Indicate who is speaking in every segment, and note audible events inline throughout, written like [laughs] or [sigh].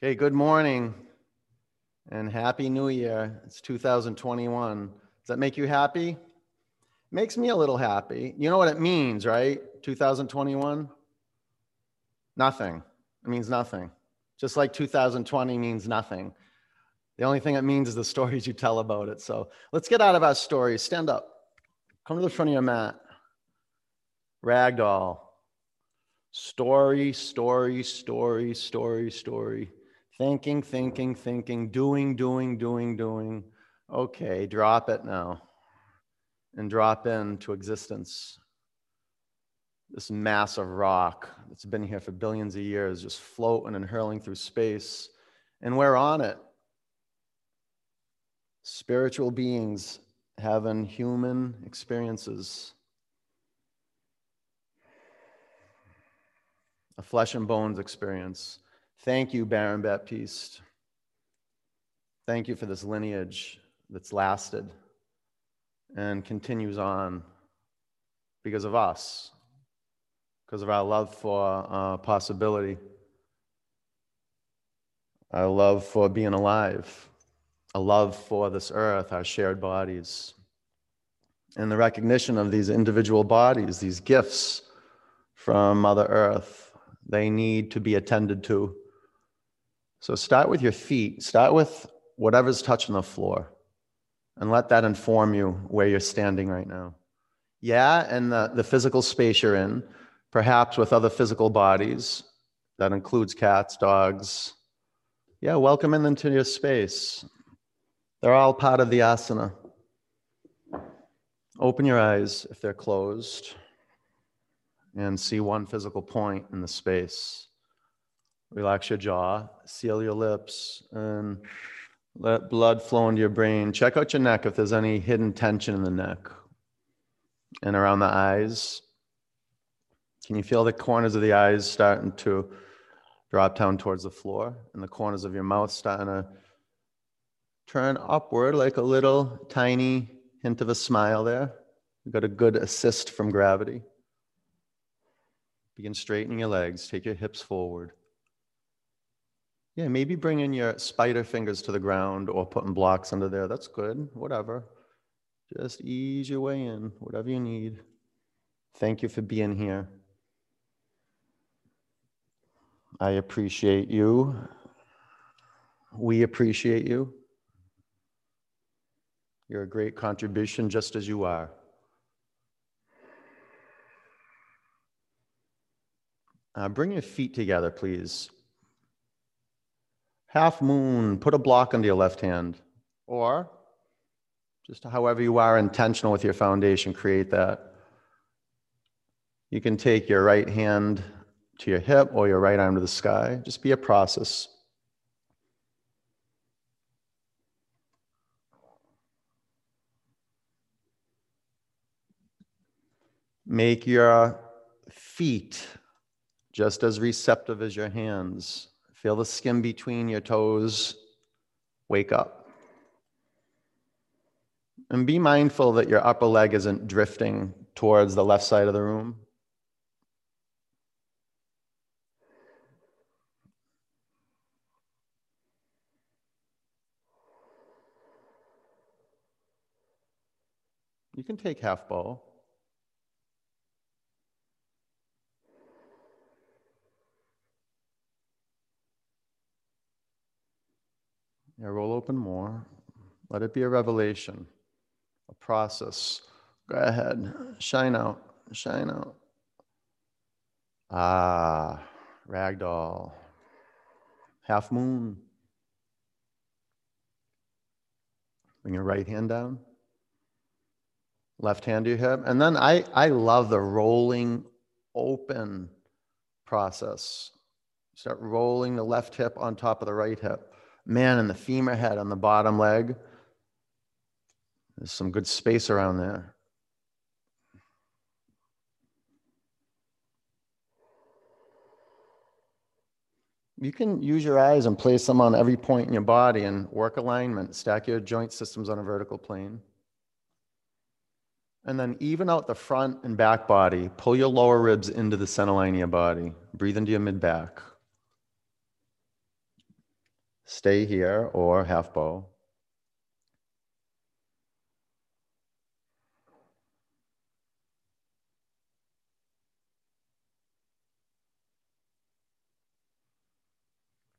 Speaker 1: Okay, good morning and happy new year. It's 2021. Does that make you happy? Makes me a little happy. You know what it means, right? 2021? Nothing. It means nothing. Just like 2020 means nothing. The only thing it means is the stories you tell about it. So let's get out of our stories. Stand up. Come to the front of your mat. Ragdoll. Story, story, story, story, story. Thinking, thinking, thinking, doing, doing, doing, doing. Okay, drop it now and drop into existence. This mass of rock that's been here for billions of years, just floating and hurling through space. And we're on it. Spiritual beings having human experiences. A flesh and bones experience Thank you, Baron Baptiste. Thank you for this lineage that's lasted and continues on because of us, because of our love for uh, possibility, our love for being alive, a love for this earth, our shared bodies, and the recognition of these individual bodies, these gifts from Mother Earth. They need to be attended to so start with your feet, start with whatever's touching the floor, and let that inform you where you're standing right now. Yeah, and the, the physical space you're in, perhaps with other physical bodies, that includes cats, dogs. Yeah, welcome them into your space. They're all part of the asana. Open your eyes if they're closed and see one physical point in the space. Relax your jaw, seal your lips, and let blood flow into your brain. Check out your neck if there's any hidden tension in the neck and around the eyes. Can you feel the corners of the eyes starting to drop down towards the floor and the corners of your mouth starting to turn upward like a little tiny hint of a smile there? You got a good assist from gravity. Begin straightening your legs, take your hips forward. Yeah, maybe bringing your spider fingers to the ground or putting blocks under there. That's good. Whatever. Just ease your way in, whatever you need. Thank you for being here. I appreciate you. We appreciate you. You're a great contribution just as you are. Uh, bring your feet together, please. Half moon, put a block under your left hand. Or just however you are intentional with your foundation, create that. You can take your right hand to your hip or your right arm to the sky. Just be a process. Make your feet just as receptive as your hands. Feel the skin between your toes. Wake up. And be mindful that your upper leg isn't drifting towards the left side of the room. You can take half bow. Yeah, roll open more. Let it be a revelation, a process. Go ahead, shine out, shine out. Ah, ragdoll, half moon. Bring your right hand down, left hand to your hip. And then I, I love the rolling open process. Start rolling the left hip on top of the right hip man and the femur head on the bottom leg. There's some good space around there. You can use your eyes and place them on every point in your body and work alignment. Stack your joint systems on a vertical plane. And then even out the front and back body, pull your lower ribs into the center line of your body. Breathe into your mid back. Stay here or half bow.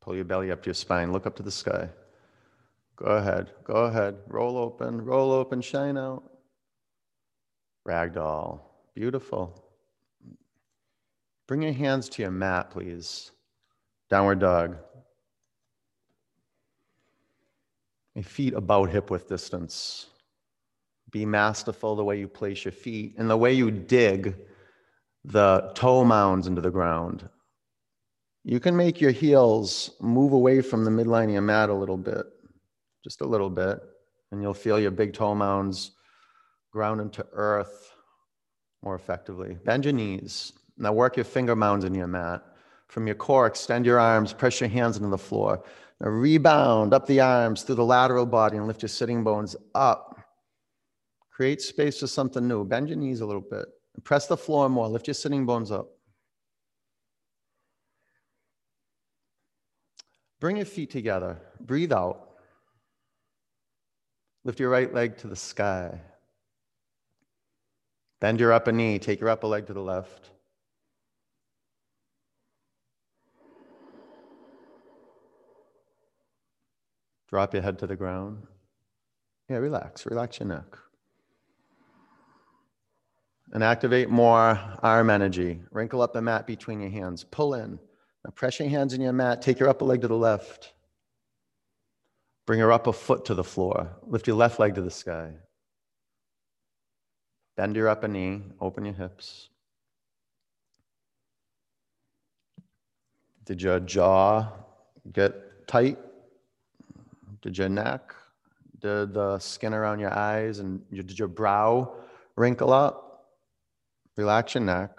Speaker 1: Pull your belly up to your spine. Look up to the sky. Go ahead. Go ahead. Roll open. Roll open. Shine out. Ragdoll. Beautiful. Bring your hands to your mat, please. Downward dog. Feet about hip width distance. Be masterful the way you place your feet and the way you dig the toe mounds into the ground. You can make your heels move away from the midline of your mat a little bit, just a little bit, and you'll feel your big toe mounds ground into earth more effectively. Bend your knees. Now work your finger mounds in your mat. From your core, extend your arms, press your hands into the floor. Rebound up the arms through the lateral body and lift your sitting bones up. Create space for something new. Bend your knees a little bit. Press the floor more. Lift your sitting bones up. Bring your feet together. Breathe out. Lift your right leg to the sky. Bend your upper knee. Take your upper leg to the left. Drop your head to the ground. Yeah, relax. Relax your neck. And activate more arm energy. Wrinkle up the mat between your hands. Pull in. Now press your hands in your mat. Take your upper leg to the left. Bring your upper foot to the floor. Lift your left leg to the sky. Bend your upper knee. Open your hips. Did your jaw get tight? Did your neck? Did the skin around your eyes and did your brow wrinkle up? Relax your neck.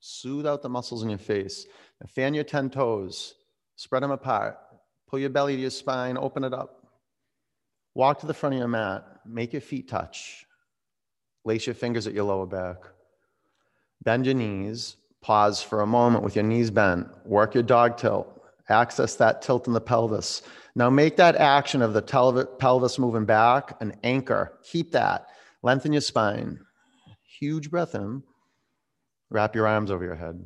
Speaker 1: Soothe out the muscles in your face. And fan your 10 toes. Spread them apart. Pull your belly to your spine. Open it up. Walk to the front of your mat. Make your feet touch. Lace your fingers at your lower back. Bend your knees. Pause for a moment with your knees bent. Work your dog tilt. Access that tilt in the pelvis. Now make that action of the pelvis moving back an anchor. Keep that. Lengthen your spine. Huge breath in. Wrap your arms over your head.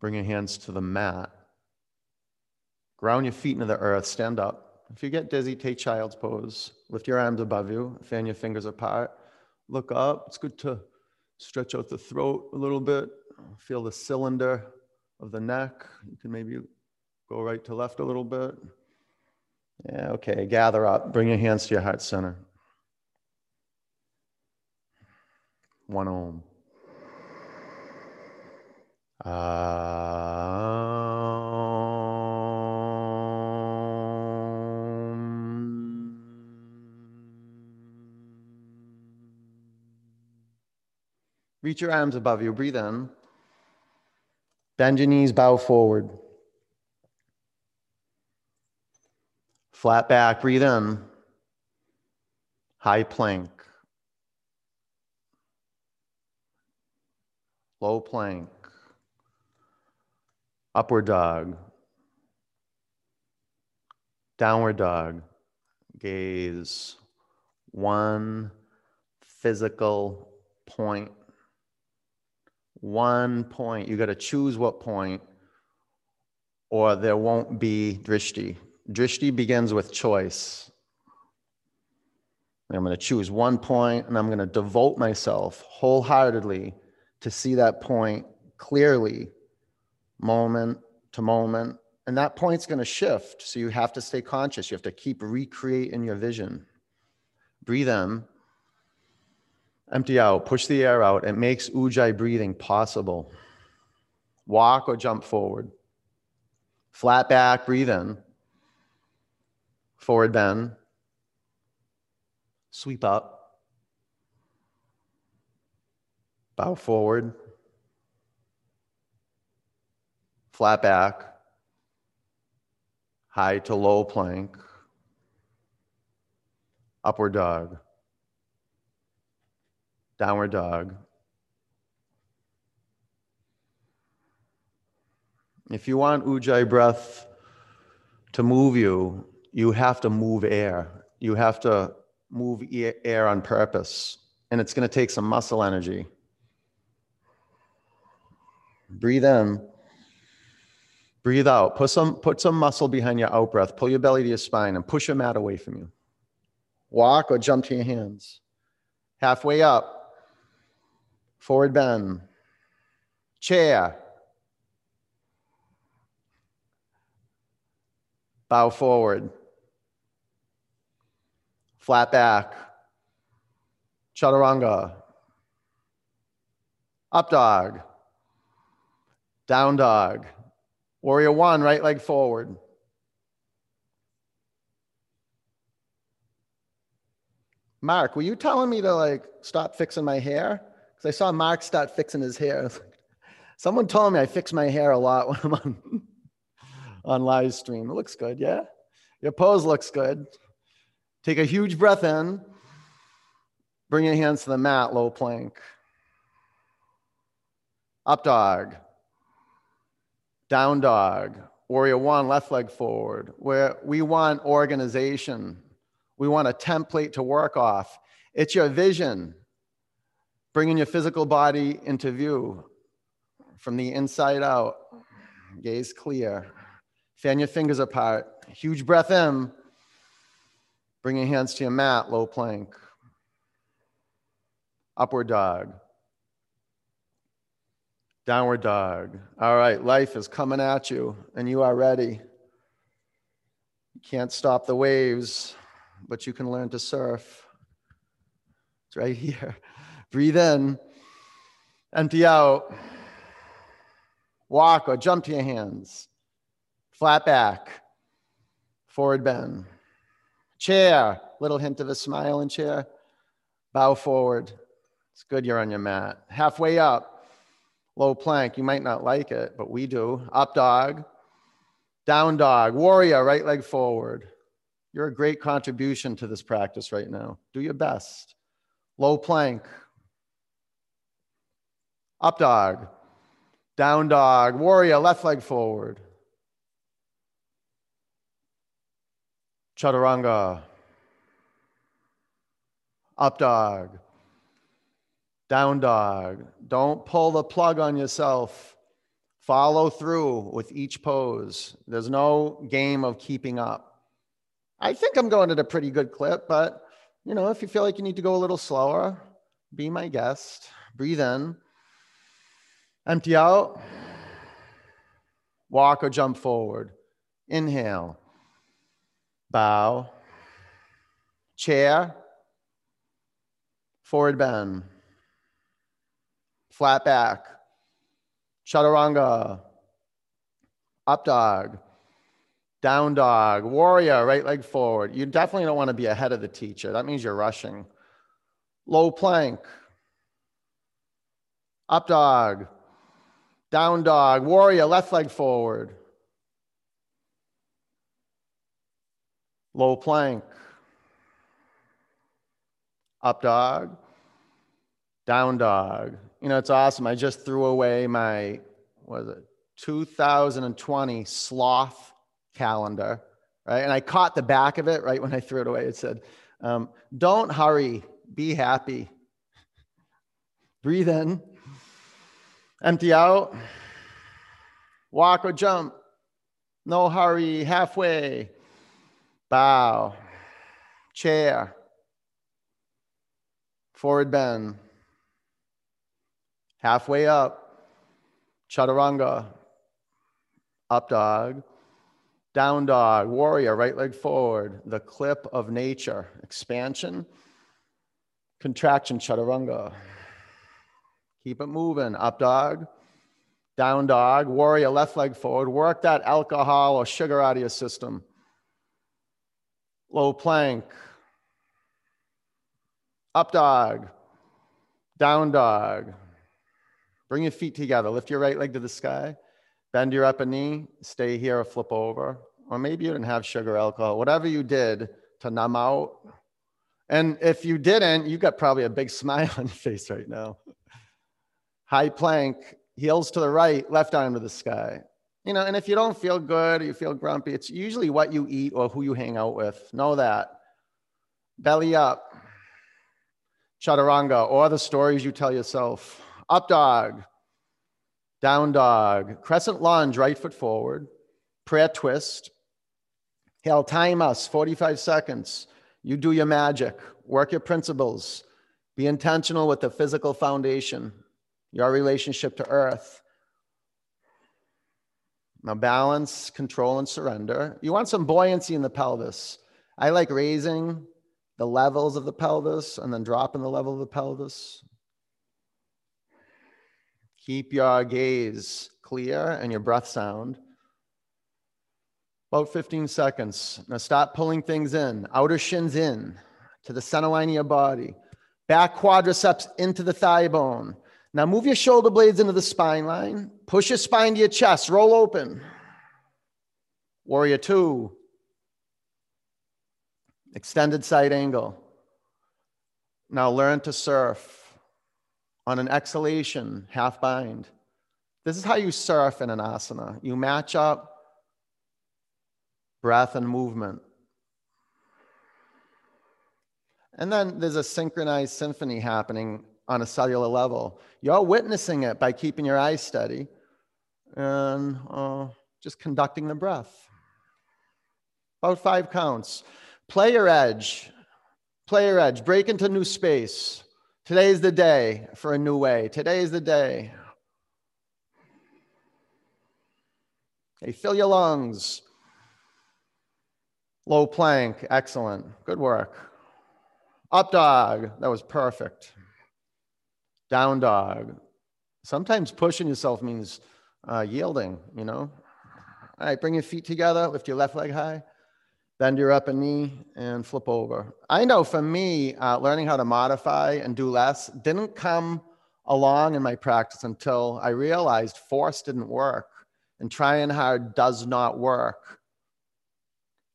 Speaker 1: Bring your hands to the mat. Ground your feet into the earth. Stand up. If you get dizzy, take child's pose. Lift your arms above you. Fan your fingers apart. Look up. It's good to Stretch out the throat a little bit. Feel the cylinder of the neck. You can maybe go right to left a little bit. Yeah, okay. Gather up. Bring your hands to your heart center. One om. Ah. Reach your arms above you. Breathe in. Bend your knees, bow forward. Flat back, breathe in. High plank. Low plank. Upward dog. Downward dog. Gaze. One physical point one point. You got to choose what point, or there won't be drishti. Drishti begins with choice. I'm going to choose one point and I'm going to devote myself wholeheartedly to see that point clearly, moment to moment. And that point's going to shift. So you have to stay conscious. You have to keep recreating your vision. Breathe in. Empty out, push the air out. It makes ujjayi breathing possible. Walk or jump forward. Flat back, breathe in. Forward bend. Sweep up. Bow forward. Flat back. High to low plank. Upward dog downward dog. If you want Ujjayi breath to move you, you have to move air. You have to move air on purpose, and it's going to take some muscle energy. Breathe in. Breathe out. Put some, put some muscle behind your out breath. Pull your belly to your spine and push your mat away from you. Walk or jump to your hands. Halfway up. Forward bend. Chair. Bow forward. Flat back. Chaturanga. Up dog. Down dog. Warrior one, right leg forward. Mark, were you telling me to like stop fixing my hair? Because I saw Mark start fixing his hair. [laughs] Someone told me I fix my hair a lot when I'm on, [laughs] on live stream. It looks good, yeah? Your pose looks good. Take a huge breath in. Bring your hands to the mat, low plank. Up dog. Down dog. Warrior one, left leg forward. Where we want organization. We want a template to work off. It's your vision, bringing your physical body into view from the inside out. Gaze clear. Fan your fingers apart. Huge breath in. Bring your hands to your mat, low plank. Upward dog. Downward dog. All right, life is coming at you, and you are ready. You can't stop the waves but you can learn to surf. It's right here. Breathe in, empty out. Walk or jump to your hands. Flat back, forward bend. Chair, little hint of a smile in chair. Bow forward. It's good you're on your mat. Halfway up, low plank. You might not like it, but we do. Up dog, down dog, warrior, right leg forward. You're a great contribution to this practice right now. Do your best. Low plank. Up dog. Down dog. Warrior, left leg forward. Chaturanga. Up dog. Down dog. Don't pull the plug on yourself. Follow through with each pose. There's no game of keeping up. I think I'm going at a pretty good clip, but you know, if you feel like you need to go a little slower, be my guest. Breathe in, empty out, walk or jump forward. Inhale, bow, chair, forward bend, flat back, chaturanga, up dog. Down dog, warrior, right leg forward. You definitely don't want to be ahead of the teacher. That means you're rushing. Low plank, up dog, down dog, warrior, left leg forward. Low plank, up dog, down dog. You know, it's awesome. I just threw away my, what is it, 2020 sloth calendar, right? And I caught the back of it right when I threw it away. It said, um, Don't hurry, be happy. Breathe in, empty out, walk or jump. No hurry, halfway, bow, chair, forward bend, halfway up, chaturanga, up dog, down dog, warrior, right leg forward, the clip of nature, expansion, contraction, chaturanga. Keep it moving, up dog, down dog, warrior, left leg forward. Work that alcohol or sugar out of your system. Low plank, up dog, down dog. Bring your feet together. Lift your right leg to the sky. Bend your upper knee, stay here or flip over. Or maybe you didn't have sugar alcohol, whatever you did to numb out And if you didn't, you got probably a big [laughs] smile on your face right now. High plank, heels to the right, left arm to the sky. You know, and if you don't feel good or you feel grumpy, it's usually what you eat or who you hang out with. Know that. Belly up. Chaturanga, or the stories you tell yourself. Up dog. Down dog. Crescent lunge, right foot forward. Prayer twist. He'll time us 45 seconds. You do your magic, work your principles, be intentional with the physical foundation, your relationship to earth. Now, balance, control, and surrender. You want some buoyancy in the pelvis. I like raising the levels of the pelvis and then dropping the level of the pelvis. Keep your gaze clear and your breath sound. About 15 seconds. Now stop pulling things in. Outer shins in to the center line of your body. Back quadriceps into the thigh bone. Now move your shoulder blades into the spine line. Push your spine to your chest. Roll open. Warrior two. Extended side angle. Now learn to surf on an exhalation, half bind. This is how you surf in an asana. You match up breath and movement. And then there's a synchronized symphony happening on a cellular level. You're witnessing it by keeping your eyes steady and uh, just conducting the breath. About five counts. Play your edge. Play your edge. Break into new space. Today's the day for a new way. Today's the day. Hey, fill your lungs. Low plank, excellent. Good work. Up dog, that was perfect. Down dog. Sometimes pushing yourself means uh, yielding, you know. All right, bring your feet together, lift your left leg high, bend your upper knee, and flip over. I know for me, uh, learning how to modify and do less didn't come along in my practice until I realized force didn't work and trying hard does not work.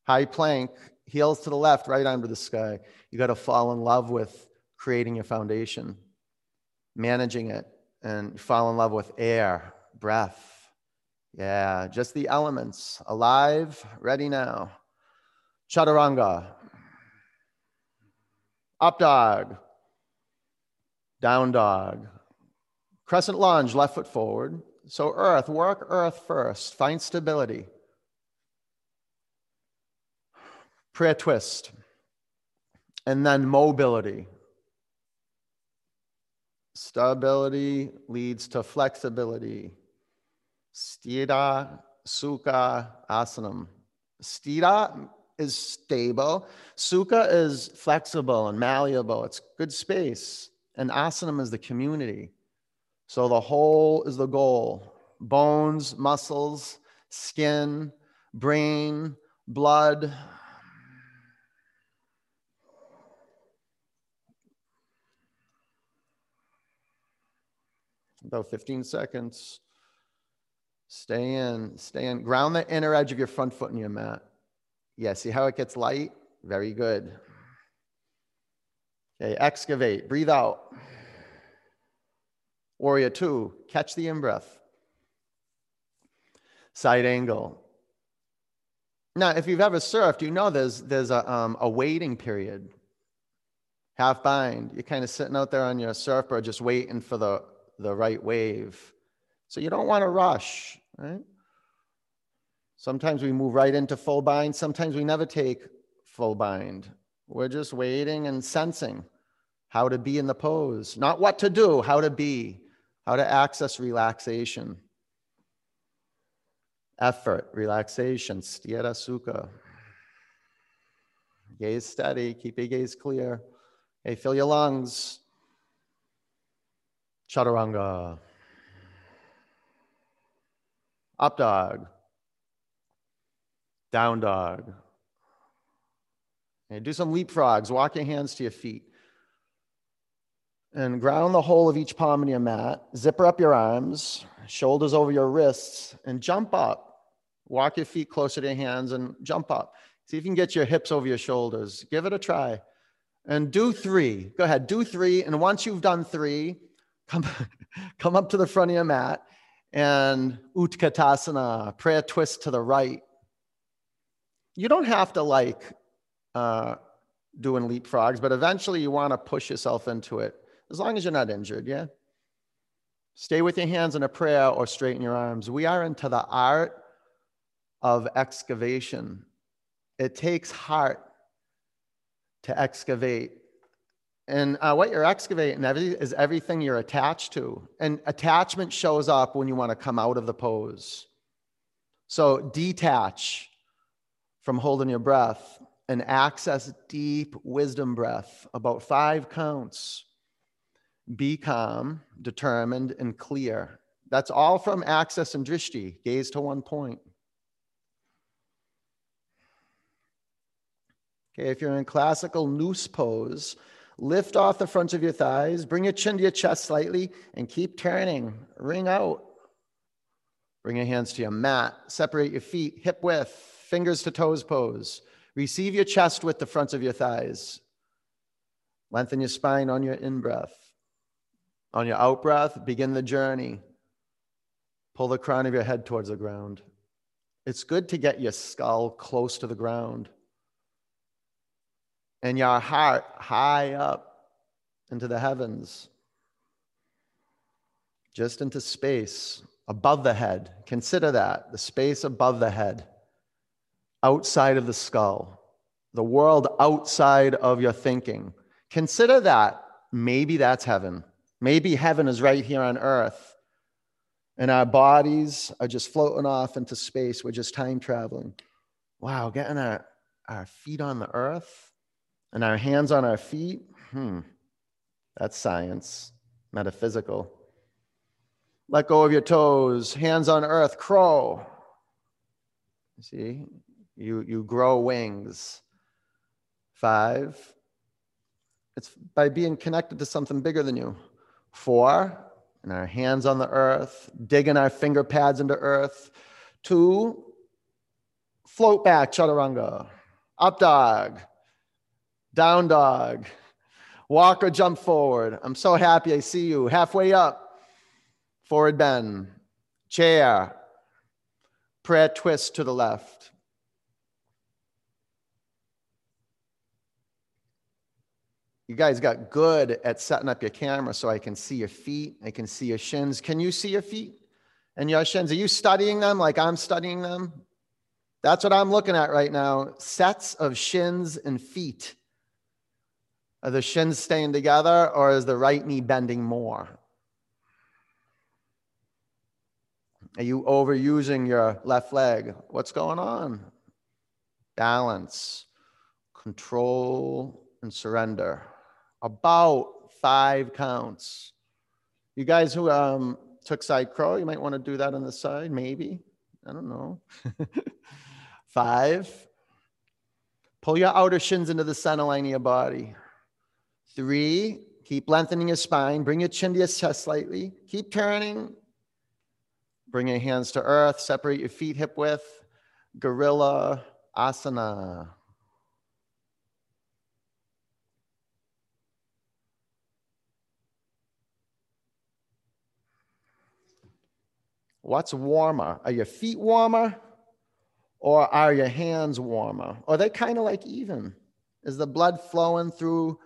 Speaker 1: High plank, heels to the left, right arm to the sky. You got to fall in love with creating your foundation, managing it, and fall in love with air, breath. Yeah, just the elements. Alive, ready now. Chaturanga. Up dog. Down dog. Crescent lunge, left foot forward. So, earth, work earth first. Find stability. prayer twist, and then mobility. Stability leads to flexibility. Sthira Sukha Asanam. Sthira is stable. Sukha is flexible and malleable. It's good space. And asanam is the community. So the whole is the goal. Bones, muscles, skin, brain, blood, about 15 seconds. Stay in, stay in. Ground the inner edge of your front foot in your mat. Yeah, see how it gets light? Very good. Okay, excavate, breathe out. Warrior two, catch the in breath. Side angle. Now, if you've ever surfed, you know there's, there's a, um, a waiting period. Half bind. You're kind of sitting out there on your surfboard just waiting for the the right wave. So you don't want to rush, right? Sometimes we move right into full bind. Sometimes we never take full bind. We're just waiting and sensing how to be in the pose, not what to do, how to be, how to access relaxation. Effort, relaxation, sthira sukha. Gaze steady, keep your gaze clear. Hey, fill your lungs. Chaturanga. Up dog. Down dog. And do some leapfrogs. Walk your hands to your feet. And ground the whole of each palm in your mat. Zipper up your arms, shoulders over your wrists, and jump up. Walk your feet closer to your hands and jump up. See if you can get your hips over your shoulders. Give it a try. And do three. Go ahead, do three. And once you've done three, come, [laughs] come up to the front of your mat and Utkatasana, prayer twist to the right. You don't have to like uh, doing leapfrogs, but eventually you want to push yourself into it as long as you're not injured, yeah? Stay with your hands in a prayer or straighten your arms. We are into the art of excavation. It takes heart to excavate. And uh, what you're excavating is everything you're attached to. And attachment shows up when you want to come out of the pose. So detach from holding your breath and access deep wisdom breath, about five counts. Be calm, determined, and clear. That's all from access and drishti, gaze to one point. Okay, if you're in classical noose pose, lift off the front of your thighs, bring your chin to your chest slightly, and keep turning. Ring out. Bring your hands to your mat. Separate your feet hip width, fingers to toes pose. Receive your chest with the fronts of your thighs. Lengthen your spine on your in breath. On your out breath, begin the journey. Pull the crown of your head towards the ground. It's good to get your skull close to the ground and your heart high up into the heavens, just into space above the head. Consider that the space above the head, outside of the skull, the world outside of your thinking. Consider that. Maybe that's heaven. Maybe heaven is right here on earth. And our bodies are just floating off into space. We're just time traveling. Wow, getting our, our feet on the earth and our hands on our feet. Hmm, that's science, metaphysical. Let go of your toes, hands on earth, crow. See, you, you grow wings. Five, it's by being connected to something bigger than you. Four, and our hands on the earth, digging our finger pads into earth. Two, float back, chaturanga. Up dog, down dog, walk or jump forward. I'm so happy I see you. Halfway up, forward bend, chair, prayer twist to the left. You guys got good at setting up your camera so I can see your feet. I can see your shins. Can you see your feet and your shins? Are you studying them like I'm studying them? That's what I'm looking at right now. Sets of shins and feet. Are the shins staying together or is the right knee bending more? Are you overusing your left leg? What's going on? Balance, control, and surrender about five counts. You guys who um, took side crow, you might want to do that on the side, maybe. I don't know. [laughs] five. Pull your outer shins into the center line of your body. Three. Keep lengthening your spine. Bring your chin to your chest slightly. Keep turning. Bring your hands to earth. Separate your feet hip width. Gorilla asana. What's warmer? Are your feet warmer or are your hands warmer? Are they kind of like even? Is the blood flowing through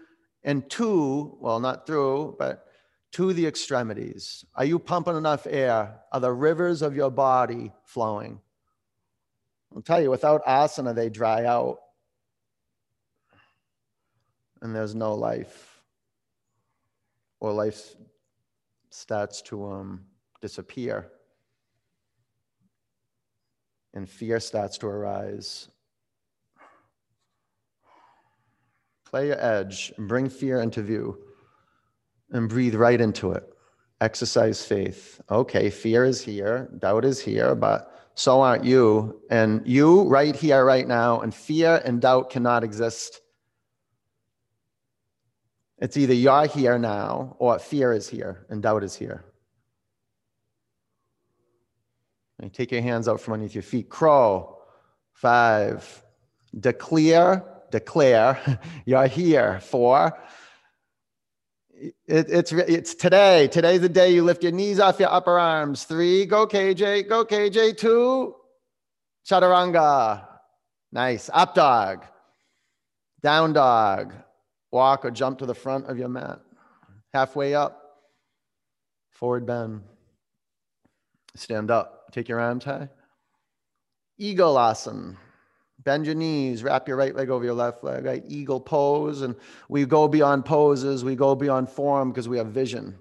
Speaker 1: and to, well, not through, but to the extremities? Are you pumping enough air? Are the rivers of your body flowing? I'll tell you, without asana, they dry out and there's no life, or life starts to um, disappear and fear starts to arise. Play your edge and bring fear into view and breathe right into it. Exercise faith. Okay, fear is here, doubt is here, but so aren't you. And you, right here, right now, and fear and doubt cannot exist. It's either you're here now or fear is here and doubt is here. take your hands out from underneath your feet. Crow. Five. Declare declare you're here. for. it, it's, it's today. Today's the day you lift your knees off your upper arms. Three, go KJ, go KJ. Two, chaturanga. Nice. Up dog, down dog. Walk or jump to the front of your mat. Halfway up, forward bend. Stand up. Take your arms high. Eagle asana. Bend your knees, wrap your right leg over your left leg, right? Eagle pose. And we go beyond poses, we go beyond form because we have vision.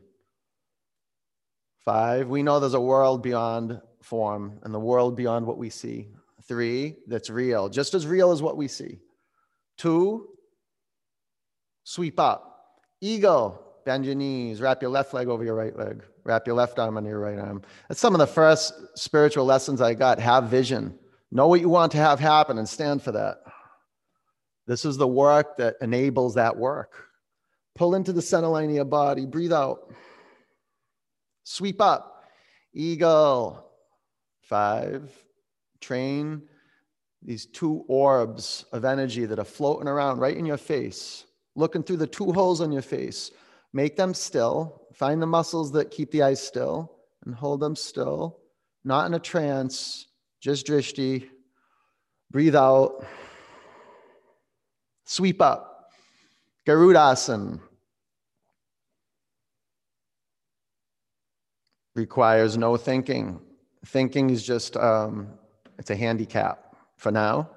Speaker 1: Five, we know there's a world beyond form and the world beyond what we see. Three, that's real, just as real as what we see. Two, sweep up. Eagle, bend your knees, wrap your left leg over your right leg, wrap your left arm on your right arm. That's some of the first spiritual lessons I got. Have vision. Know what you want to have happen and stand for that. This is the work that enables that work. Pull into the center line of your body, breathe out. Sweep up. Eagle. Five. Train these two orbs of energy that are floating around right in your face, looking through the two holes on your face. Make them still. Find the muscles that keep the eyes still and hold them still, not in a trance just drishti. Breathe out. Sweep up. Garudasana. Requires no thinking. Thinking is just, um, it's a handicap for now.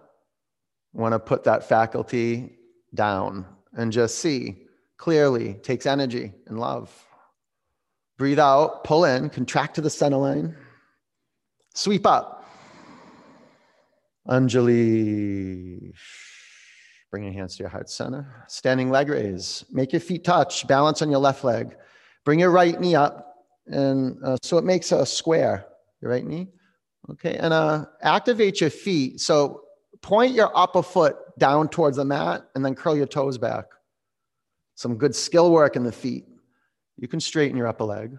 Speaker 1: Want to put that faculty down and just see clearly. Takes energy and love. Breathe out, pull in, contract to the center line. Sweep up. Anjali. Bring your hands to your heart center. Standing leg raise. Make your feet touch. Balance on your left leg. Bring your right knee up. And uh, so it makes a square, your right knee. Okay. And uh, activate your feet. So point your upper foot down towards the mat and then curl your toes back. Some good skill work in the feet. You can straighten your upper leg.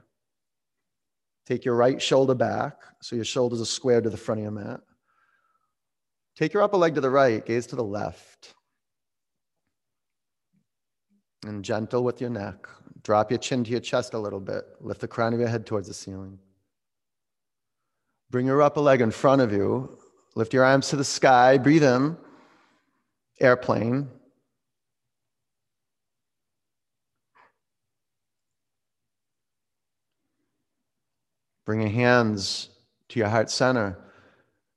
Speaker 1: Take your right shoulder back so your shoulders are squared to the front of your mat. Take your upper leg to the right, gaze to the left. And gentle with your neck. Drop your chin to your chest a little bit. Lift the crown of your head towards the ceiling. Bring your upper leg in front of you. Lift your arms to the sky. Breathe in. Airplane. Bring your hands to your heart center.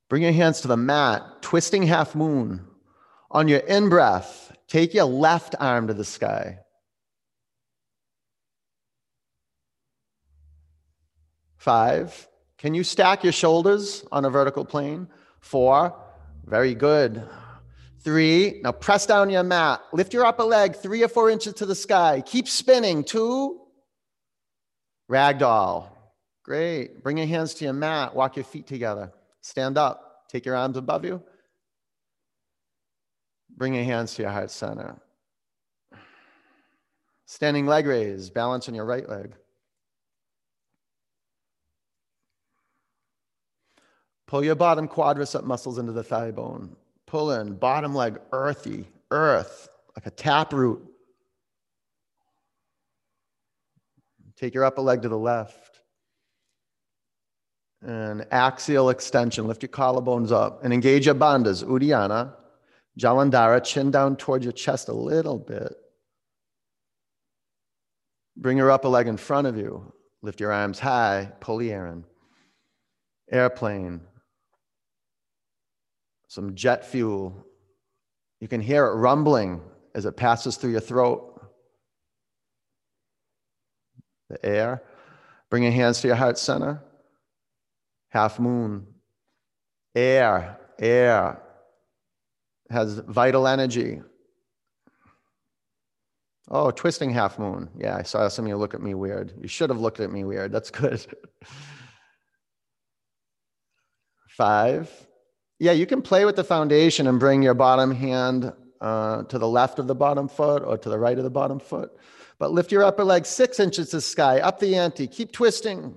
Speaker 1: Bring your hands to the mat, twisting half moon. On your in breath, take your left arm to the sky. Five, can you stack your shoulders on a vertical plane? Four, very good. Three, now press down your mat. Lift your upper leg three or four inches to the sky. Keep spinning. Two, ragdoll. Great. Bring your hands to your mat. Walk your feet together. Stand up. Take your arms above you. Bring your hands to your heart center. Standing leg raise, balance on your right leg. Pull your bottom quadricep muscles into the thigh bone. Pull in, bottom leg earthy, earth, like a tap root. Take your upper leg to the left and axial extension. Lift your collarbones up and engage your bandhas, Uddiyana, Jalandhara, chin down towards your chest a little bit. Bring your upper leg in front of you. Lift your arms high, pull the. Airplane. Some jet fuel. You can hear it rumbling as it passes through your throat. The air. Bring your hands to your heart center half moon. Air, air has vital energy. Oh, twisting half moon. Yeah, I saw some of you look at me weird. You should have looked at me weird. That's good. [laughs] Five. Yeah, you can play with the foundation and bring your bottom hand uh, to the left of the bottom foot or to the right of the bottom foot. But lift your upper leg six inches to sky, up the ante. Keep twisting.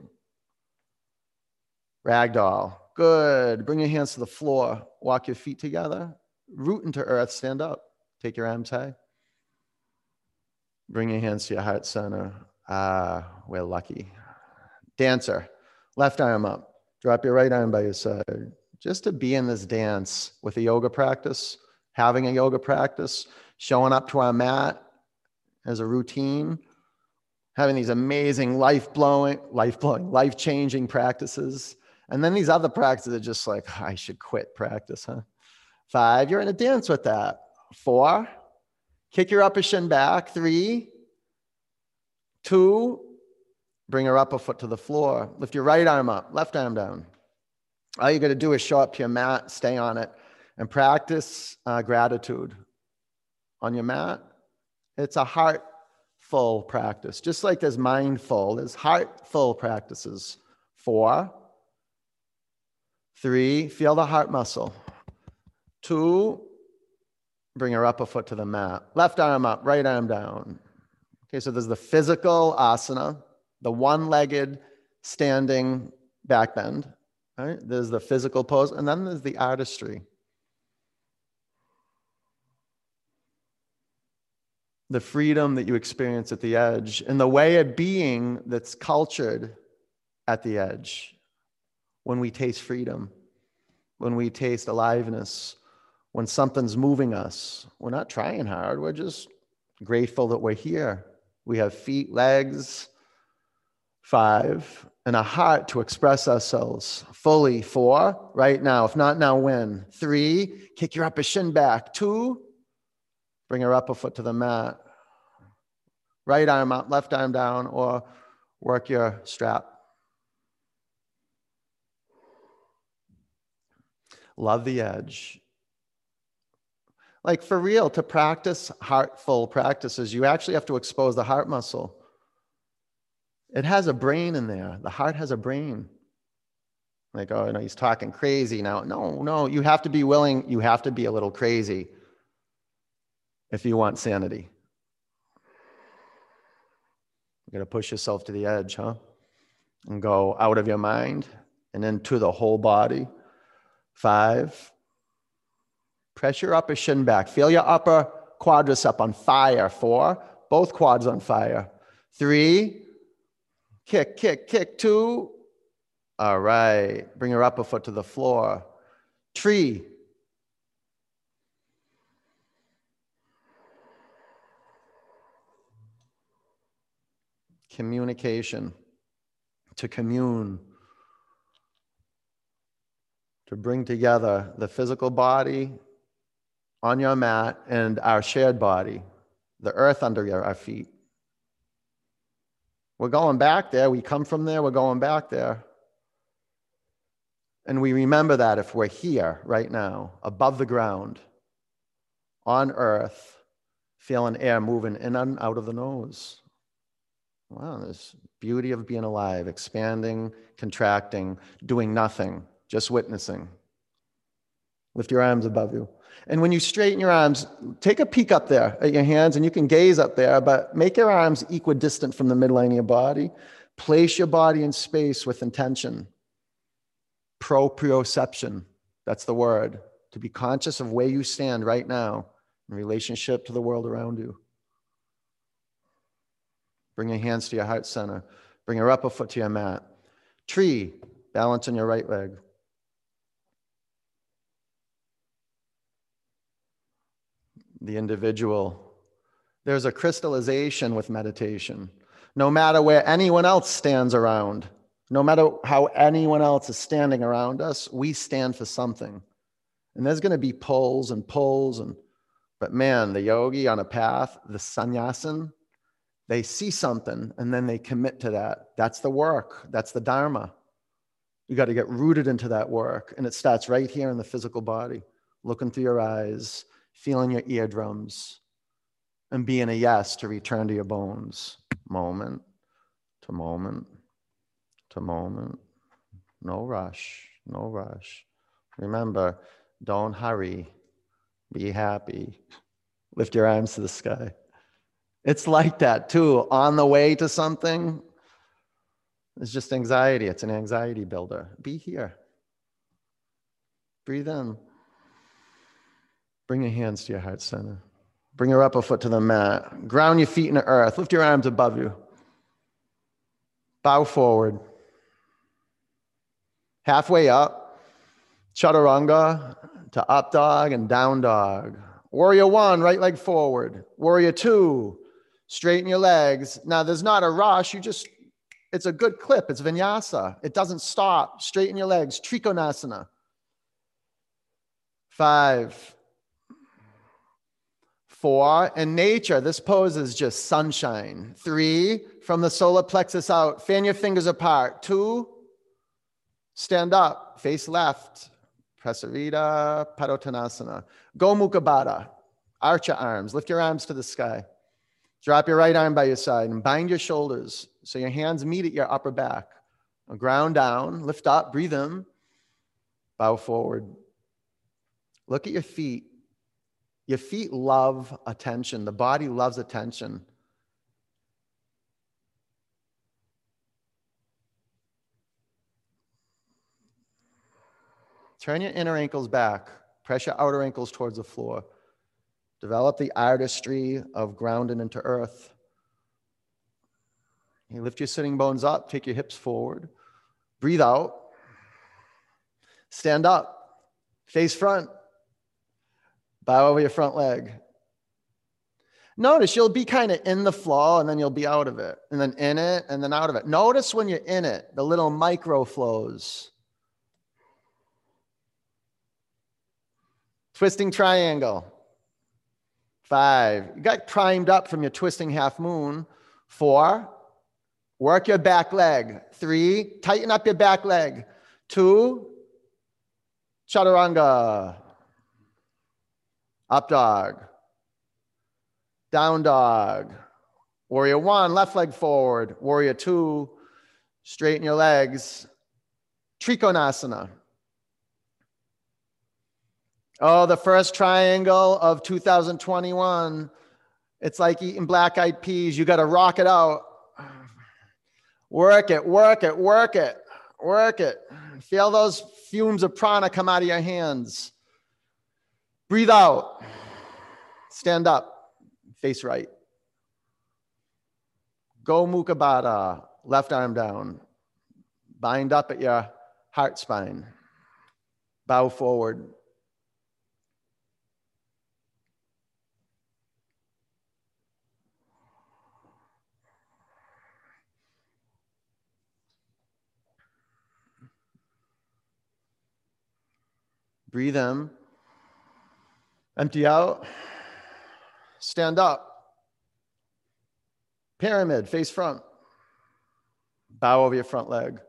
Speaker 1: Ragdoll. Good. Bring your hands to the floor. Walk your feet together. Root into earth. Stand up. Take your arms high. Bring your hands to your heart center. Ah, we're lucky. Dancer, left arm up. Drop your right arm by your side. Just to be in this dance with a yoga practice, having a yoga practice, showing up to our mat as a routine, having these amazing life blowing, life blowing, life changing practices. And then these other practices are just like, I should quit practice, huh? Five, you're in a dance with that. Four, kick your upper shin back. Three, two, bring her upper foot to the floor. Lift your right arm up, left arm down. All you got to do is show up to your mat, stay on it, and practice uh, gratitude on your mat. It's a heartful practice, just like there's mindful, there's heartful practices. Four, three, feel the heart muscle. Two, bring your upper foot to the mat. Left arm up, right arm down. Okay, so there's the physical asana, the one legged standing back bend. Right? There's the physical pose, and then there's the artistry. The freedom that you experience at the edge, and the way of being that's cultured at the edge when we taste freedom, when we taste aliveness, when something's moving us. We're not trying hard, we're just grateful that we're here. We have feet, legs, five, and a heart to express ourselves fully. Four, right now. If not now, when? Three, kick your upper shin back. Two, bring your upper foot to the mat. Right arm up, left arm down, or work your strap. Love the edge. Like for real, to practice heartful practices, you actually have to expose the heart muscle. It has a brain in there. The heart has a brain. Like, oh, no, he's talking crazy now. No, no, you have to be willing, you have to be a little crazy if you want sanity. You got to push yourself to the edge, huh? And go out of your mind and into the whole body. Five. Press your upper shin back. Feel your upper quadricep on fire. Four. Both quads on fire. Three kick, kick, kick, two. All right. Bring your upper foot to the floor. Tree. Communication. To commune. To bring together the physical body on your mat and our shared body, the earth under our feet. We're going back there. We come from there. We're going back there. And we remember that if we're here right now, above the ground, on earth, feeling air moving in and out of the nose. Wow, this beauty of being alive, expanding, contracting, doing nothing, just witnessing. Lift your arms above you. And when you straighten your arms, take a peek up there at your hands and you can gaze up there, but make your arms equidistant from the midline of your body. Place your body in space with intention. Proprioception, that's the word. To be conscious of where you stand right now in relationship to the world around you. Bring your hands to your heart center. Bring your upper foot to your mat. Tree, balance on your right leg. The individual. There's a crystallization with meditation. No matter where anyone else stands around, no matter how anyone else is standing around us, we stand for something. And there's going to be pulls and pulls and but man, the yogi on a path, the sannyasin, they see something and then they commit to that. That's the work. That's the dharma. You got to get rooted into that work and it starts right here in the physical body. Looking through your eyes, feeling your eardrums, and being a yes to return to your bones, moment to moment to moment. No rush, no rush. Remember, don't hurry. Be happy. Lift your arms to the sky. It's like that too. On the way to something, it's just anxiety. It's an anxiety builder. Be here. Breathe in. Bring your hands to your heart center. Bring your upper foot to the mat. Ground your feet in the earth. Lift your arms above you. Bow forward. Halfway up, chaturanga to up dog and down dog. Warrior one, right leg forward. Warrior two, straighten your legs. Now, there's not a rush. You just, it's a good clip. It's vinyasa. It doesn't stop. Straighten your legs. Trikonasana. Five, four. In nature, this pose is just sunshine. Three, from the solar plexus out, fan your fingers apart. Two, stand up, face left. Prasarita Padottanasana. Gomukha Baddha. Arch your arms. Lift your arms to the sky. Drop your right arm by your side and bind your shoulders so your hands meet at your upper back. Ground down, lift up, breathe in, bow forward. Look at your feet. Your feet love attention. The body loves attention. Turn your inner ankles back. Press your outer ankles towards the floor. Develop the artistry of grounding into earth. You lift your sitting bones up, take your hips forward. Breathe out. Stand up. Face front. Bow over your front leg. Notice you'll be kind of in the flow and then you'll be out of it, and then in it and then out of it. Notice when you're in it, the little micro flows. Twisting triangle. Five. You got primed up from your twisting half moon. Four. Work your back leg. Three. Tighten up your back leg. Two. Chaturanga. Up dog. Down dog. Warrior one, left leg forward. Warrior two, straighten your legs. Trikonasana. Oh, the first triangle of 2021. It's like eating black eyed peas. You got to rock it out. Work it, work it, work it, work it. Feel those fumes of prana come out of your hands. Breathe out. Stand up. Face right. Gomukha Baddha. Left arm down. Bind up at your heart spine. Bow forward. Breathe in. Empty out. Stand up. Pyramid, face front. Bow over your front leg.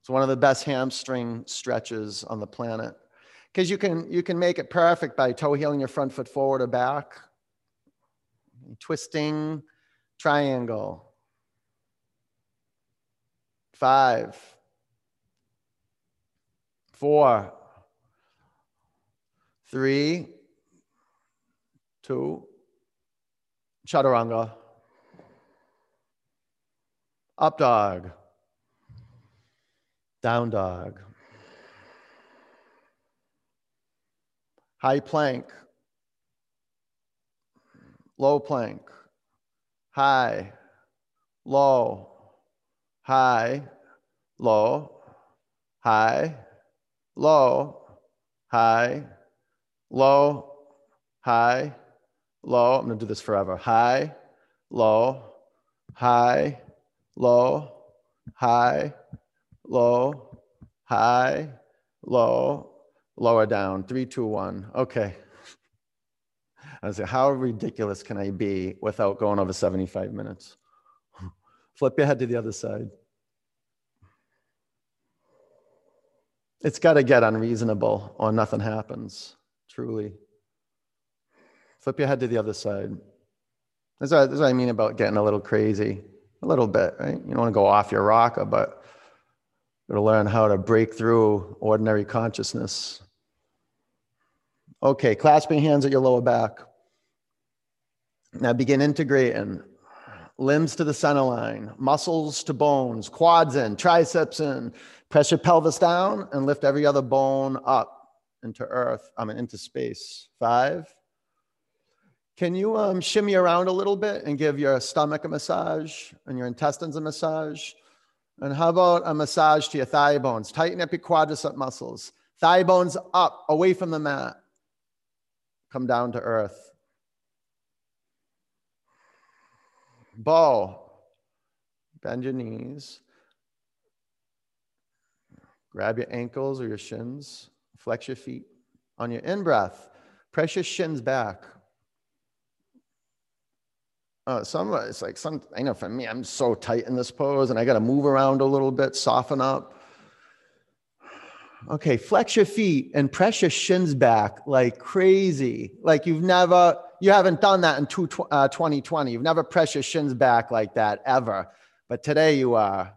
Speaker 1: It's one of the best hamstring stretches on the planet. Because you can, you can make it perfect by toe heeling your front foot forward or back. Twisting triangle. Five four, three, two, chaturanga, up dog, down dog, high plank, low plank, high, low, high, low, high, low, high, low, high, low. I'm to do this forever. High, low, high, low, high, low, high, low, lower down. Three, two, one. Okay. I was like, how ridiculous can I be without going over 75 minutes? [laughs] Flip your head to the other side. It's got to get unreasonable or nothing happens, truly. Flip your head to the other side. That's what, that's what I mean about getting a little crazy. A little bit, right? You don't want to go off your rocker, but you to learn how to break through ordinary consciousness. Okay, clasping hands at your lower back. Now begin integrating limbs to the center line, muscles to bones, quads in, triceps in, Press your pelvis down and lift every other bone up into earth, I mean, into space. Five, Can you um, shimmy around a little bit and give your stomach a massage and your intestines a massage? And how about a massage to your thigh bones? Tighten up your quadricep muscles. Thigh bones up, away from the mat. Come down to earth. Bow. Bend your knees. Grab your ankles or your shins. Flex your feet. On your in breath, press your shins back. Uh, some it's like some I know for me, I'm so tight in this pose and I got to move around a little bit, soften up. Okay, flex your feet and press your shins back like crazy. Like you've never, you haven't done that in two, uh, 2020. You've never pressed your shins back like that ever. But today you are.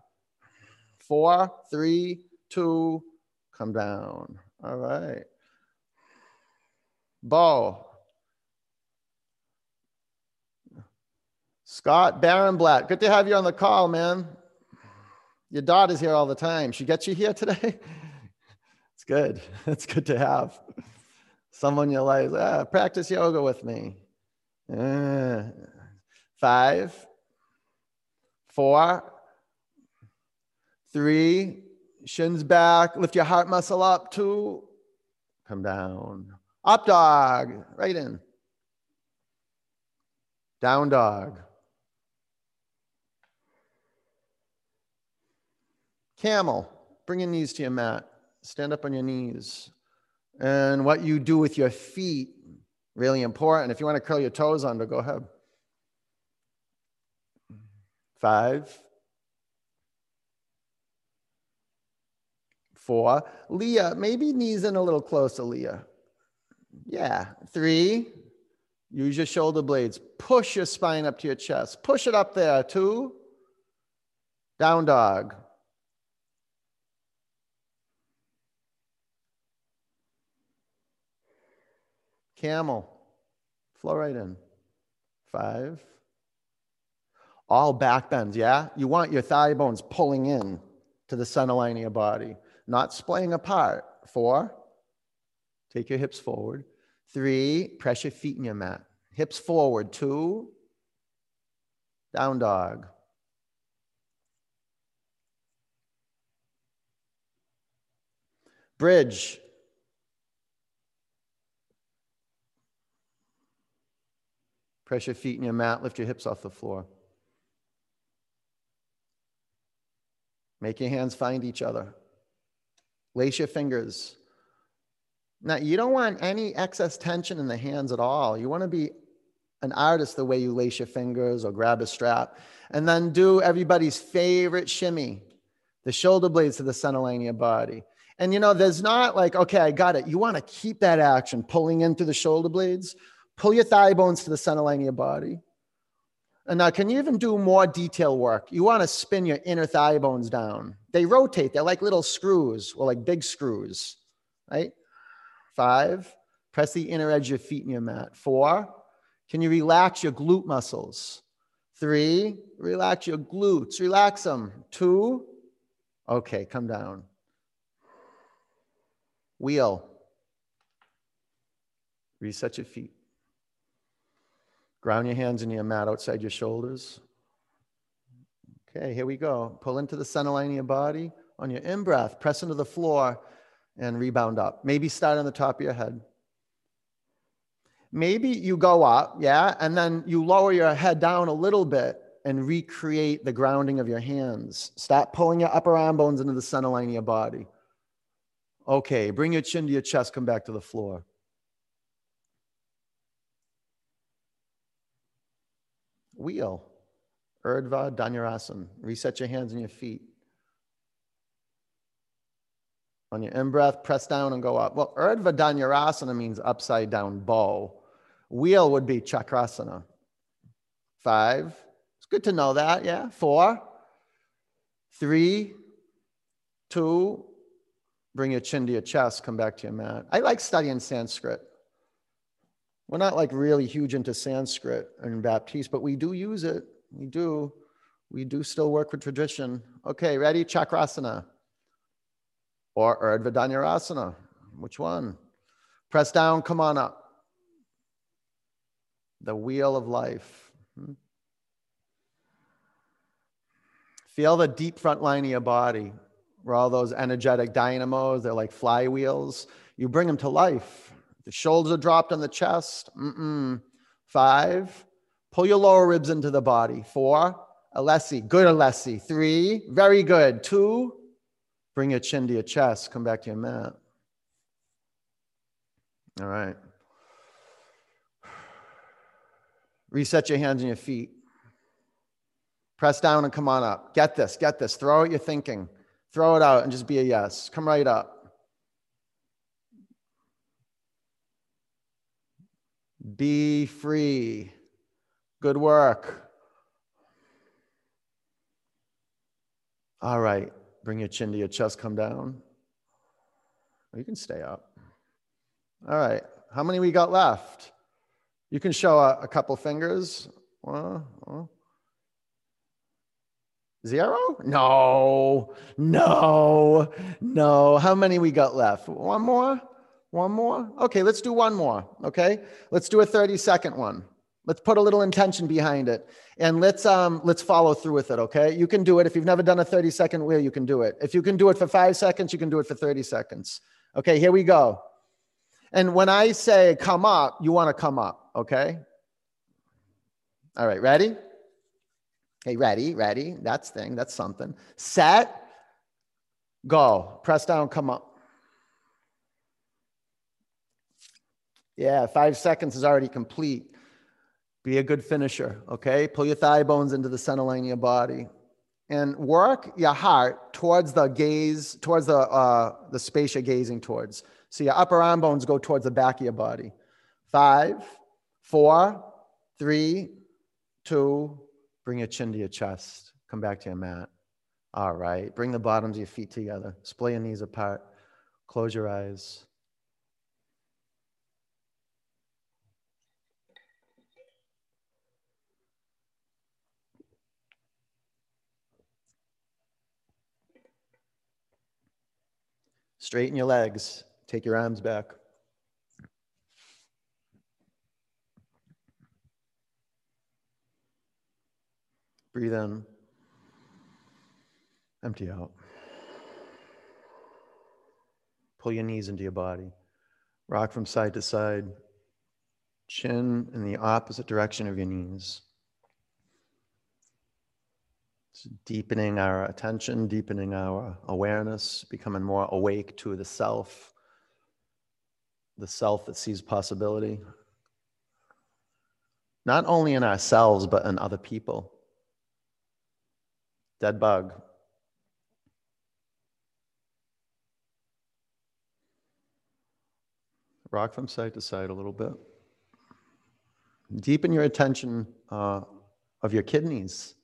Speaker 1: Four, three, two, come down. All right. Ball. Scott Barenblatt, good to have you on the call, man. Your daughter's here all the time. She gets you here today? [laughs] it's good. [laughs] It's good to have someone you like. Ah, practice yoga with me. Uh, five, four, three, shins back, lift your heart muscle up, two, come down. Up dog, right in. Down dog. Camel, bring your knees to your mat. Stand up on your knees. And what you do with your feet, really important. If you want to curl your toes under, go ahead. Five, four. Leah, maybe knees in a little closer, Leah. Yeah. Three, use your shoulder blades. Push your spine up to your chest. Push it up there. Two, down dog. Camel, flow right in. Five. All back bends, yeah? You want your thigh bones pulling in to the center line of your body, not splaying apart. Four. Take your hips forward. Three, press your feet in your mat. Hips forward. Two, down dog. Bridge. Press your feet in your mat, lift your hips off the floor. Make your hands find each other. Lace your fingers. Now, you don't want any excess tension in the hands at all. You want to be an artist the way you lace your fingers or grab a strap. And then do everybody's favorite shimmy the shoulder blades to the center line of your body. And you know, there's not like, okay, I got it. You want to keep that action pulling into the shoulder blades Pull your thigh bones to the center line of your body. And now, can you even do more detail work? You want to spin your inner thigh bones down. They rotate, they're like little screws or like big screws, right? Five, press the inner edge of your feet in your mat. Four, can you relax your glute muscles? Three, relax your glutes, relax them. Two, okay, come down. Wheel, reset your feet. Ground your hands in your mat outside your shoulders. Okay, here we go. Pull into the center line of your body. On your in breath, press into the floor and rebound up. Maybe start on the top of your head. Maybe you go up, yeah, and then you lower your head down a little bit and recreate the grounding of your hands. Start pulling your upper arm bones into the center line of your body. Okay, bring your chin to your chest, come back to the floor. Wheel. Urdhva Dhanurasana. Reset your hands and your feet. On your in breath, press down and go up. Well, Urdhva Dhanurasana means upside down bow. Wheel would be Chakrasana. Five. It's good to know that, yeah. Four. Three. Two. Bring your chin to your chest, come back to your mat. I like studying Sanskrit. We're not like really huge into Sanskrit and Baptiste, but we do use it. We do. We do still work with tradition. Okay, ready? Chakrasana or Urdhva. Which one? Press down, come on up. the wheel of life. Hmm? Feel the deep front line of your body where all those energetic dynamos, they're like flywheels. You bring them to life. The shoulders are dropped on the chest. Mm-mm. Five, pull your lower ribs into the body. Four, Alessi, good Alessi. Three, very good. Two, bring your chin to your chest. Come back to your mat. All right. Reset your hands and your feet. Press down and come on up. Get this, get this. Throw out your thinking. Throw it out and just be a yes. Come right up. Be free. Good work. All right. Bring your chin to your chest, come down. You can stay up. All right. How many we got left? You can show a, a couple fingers. Zero? No, no, no. How many we got left? One more? One more? Okay, let's do one more. Okay, let's do a 30 second one. Let's put a little intention behind it and let's um let's follow through with it. Okay, you can do it. If you've never done a 30 second wheel, you can do it. If you can do it for five seconds, you can do it for 30 seconds. Okay, here we go. And when I say come up, you want to come up. Okay. All right, ready? Okay, ready, ready. That's thing, that's something. Set, go. Press down, come up. Yeah, five seconds is already complete. Be a good finisher, okay? Pull your thigh bones into the center line of your body and work your heart towards the gaze, towards the, uh, the space you're gazing towards. So your upper arm bones go towards the back of your body. Five, four, three, two, Bring your chin to your chest. Come back to your mat. All right. Bring the bottoms of your feet together. Splay your knees apart. Close your eyes. Straighten your legs. Take your arms back. Breathe in. Empty out. Pull your knees into your body. Rock from side to side. Chin in the opposite direction of your knees. Deepening our attention, deepening our awareness, becoming more awake to the self, the self that sees possibility, not only in ourselves, but in other people. Dead bug. Rock from side to side a little bit. Deepen your attention uh, of your kidneys.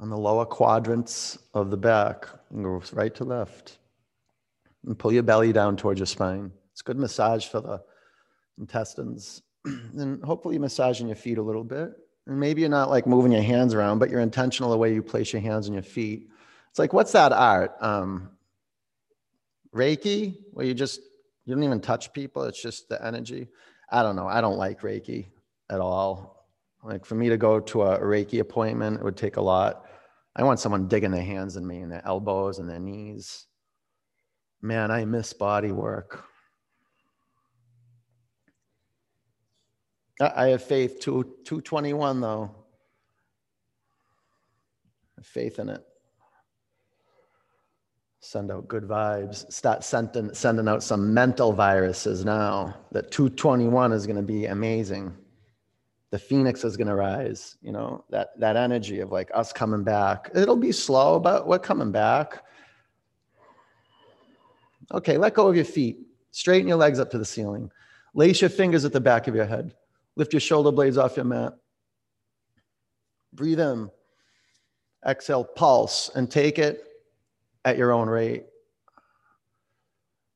Speaker 1: On the lower quadrants of the back, and go right to left. And pull your belly down towards your spine. It's good massage for the intestines. [clears throat] and hopefully you're massaging your feet a little bit. And maybe you're not like moving your hands around, but you're intentional the way you place your hands on your feet. It's like, what's that art? Um, Reiki, where you just, you don't even touch people. It's just the energy. I don't know. I don't like Reiki at all. Like for me to go to a Reiki appointment, it would take a lot. I want someone digging their hands in me and their elbows and their knees. Man, I miss body work. I have faith. Two, 221, though. faith in it. Send out good vibes. Start sending, sending out some mental viruses now that 221 is going to be amazing. The phoenix is going to rise, you know, that, that energy of like us coming back. It'll be slow, but we're coming back. Okay, let go of your feet. Straighten your legs up to the ceiling. Lace your fingers at the back of your head. Lift your shoulder blades off your mat. Breathe in. Exhale, pulse, and take it at your own rate.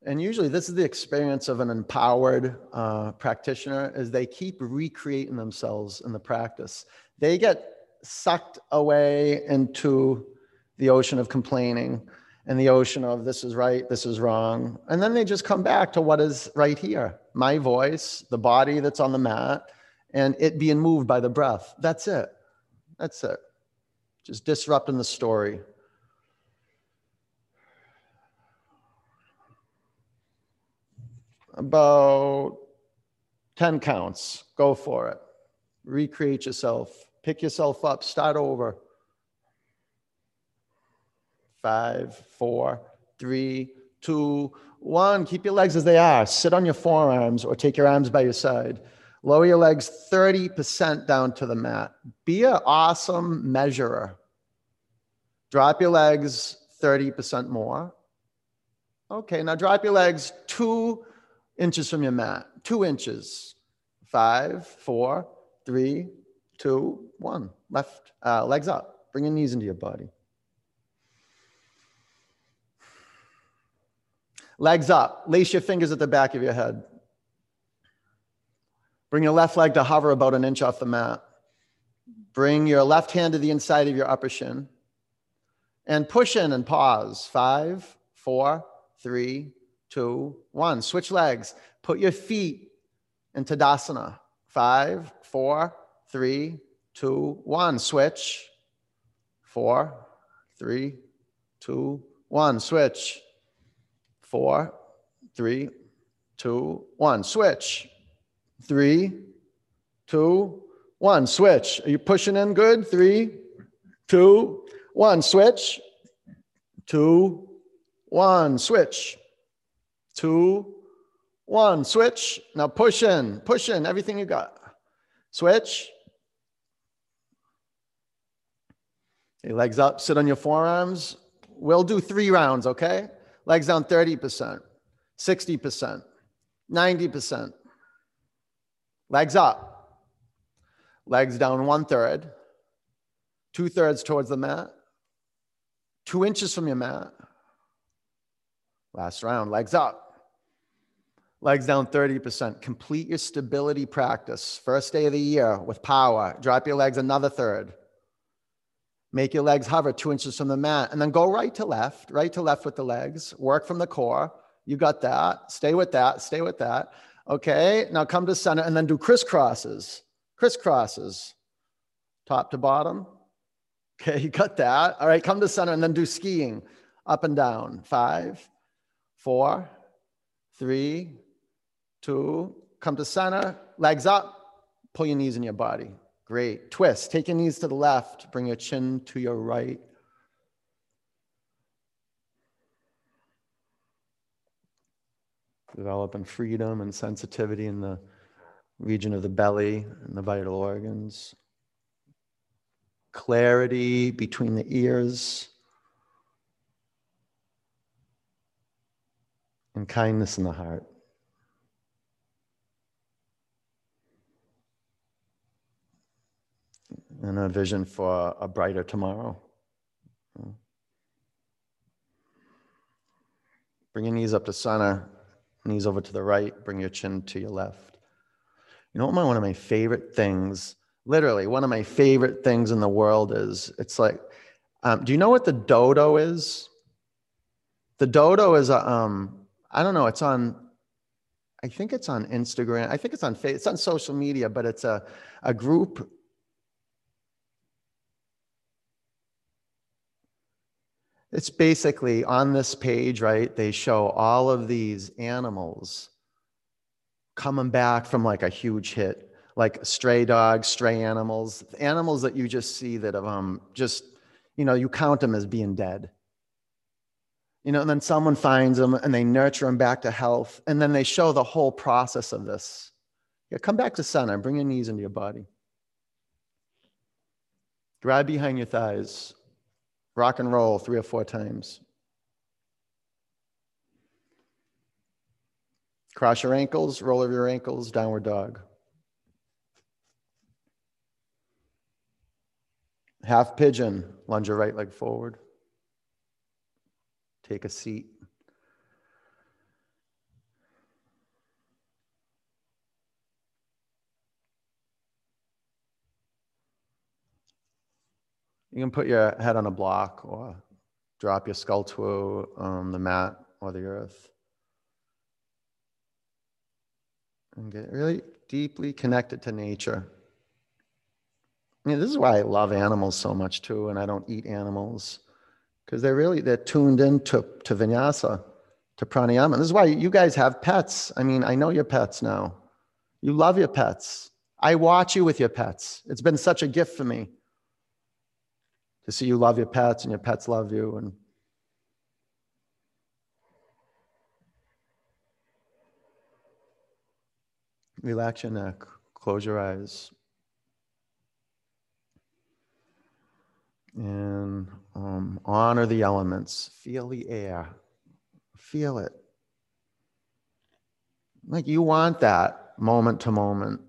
Speaker 1: And usually, this is the experience of an empowered uh, practitioner: is they keep recreating themselves in the practice. They get sucked away into the ocean of complaining, and the ocean of this is right, this is wrong. And then they just come back to what is right here my voice, the body that's on the mat, and it being moved by the breath. That's it. That's it. Just disrupting the story. About 10 counts. Go for it. Recreate yourself. Pick yourself up. Start over. Five, four, three, two, one. Keep your legs as they are. Sit on your forearms or take your arms by your side. Lower your legs 30% down to the mat. Be an awesome measurer. Drop your legs 30% more. Okay, now drop your legs two inches from your mat. Two inches. Five, four, three, two, one. Left, uh, legs up. Bring your knees into your body. Legs up. Lace your fingers at the back of your head. Bring your left leg to hover about an inch off the mat. Bring your left hand to the inside of your upper shin. And push in and pause. Five, four, three, two, one. Switch legs. Put your feet in Tadasana. Five, four, three, two, one. Switch. Four, three, two, one. Switch. Four, three, two, one. Switch. Three, two, one. Switch. Are you pushing in good? Three, two, one. Switch. Two, one. Switch. Two, one. Switch. Now push in. Push in. Everything you got. Switch. Legs up. Sit on your forearms. We'll do three rounds, okay? Legs down 30%, 60%, 90%. Legs up. Legs down one third, two thirds towards the mat, two inches from your mat. Last round, legs up. Legs down 30%. Complete your stability practice. First day of the year with power. Drop your legs another third. Make your legs hover two inches from the mat and then go right to left, right to left with the legs. Work from the core. You got that. Stay with that. Stay with that. Okay. Now come to center and then do crisscrosses. Crisscrosses. Top to bottom. Okay. [laughs] You got that. All right. Come to center and then do skiing up and down. Five, four, three, two. Come to center. Legs up. Pull your knees in your body. Great. Twist. Take your knees to the left. Bring your chin to your right. Developing freedom and sensitivity in the region of the belly and the vital organs. Clarity between the ears. And kindness in the heart. And a vision for a brighter tomorrow. Bring your knees up to center, knees over to the right, bring your chin to your left. You know what one of my favorite things, literally one of my favorite things in the world is it's like, um, do you know what the dodo is? The dodo is a, um, I don't know, it's on, I think it's on Instagram. I think it's on, it's on social media, but it's a, a group It's basically on this page, right? They show all of these animals coming back from like a huge hit, like stray dogs, stray animals, animals that you just see that have um, just, you know, you count them as being dead. You know, and then someone finds them and they nurture them back to health. And then they show the whole process of this. Yeah, come back to center, bring your knees into your body. Grab behind your thighs. Rock and roll three or four times. Cross your ankles, roll over your ankles, downward dog. Half pigeon, lunge your right leg forward. Take a seat. You can put your head on a block or drop your skull to um, the mat or the earth. And get really deeply connected to nature. I mean, this is why I love animals so much too, and I don't eat animals because they're really they're tuned into to to vinyasa, to pranayama. This is why you guys have pets. I mean, I know your pets now. You love your pets. I watch you with your pets. It's been such a gift for me to see you love your pets and your pets love you and relax your neck close your eyes. And um, honor the elements. Feel the air. Feel it. Like you want that moment to moment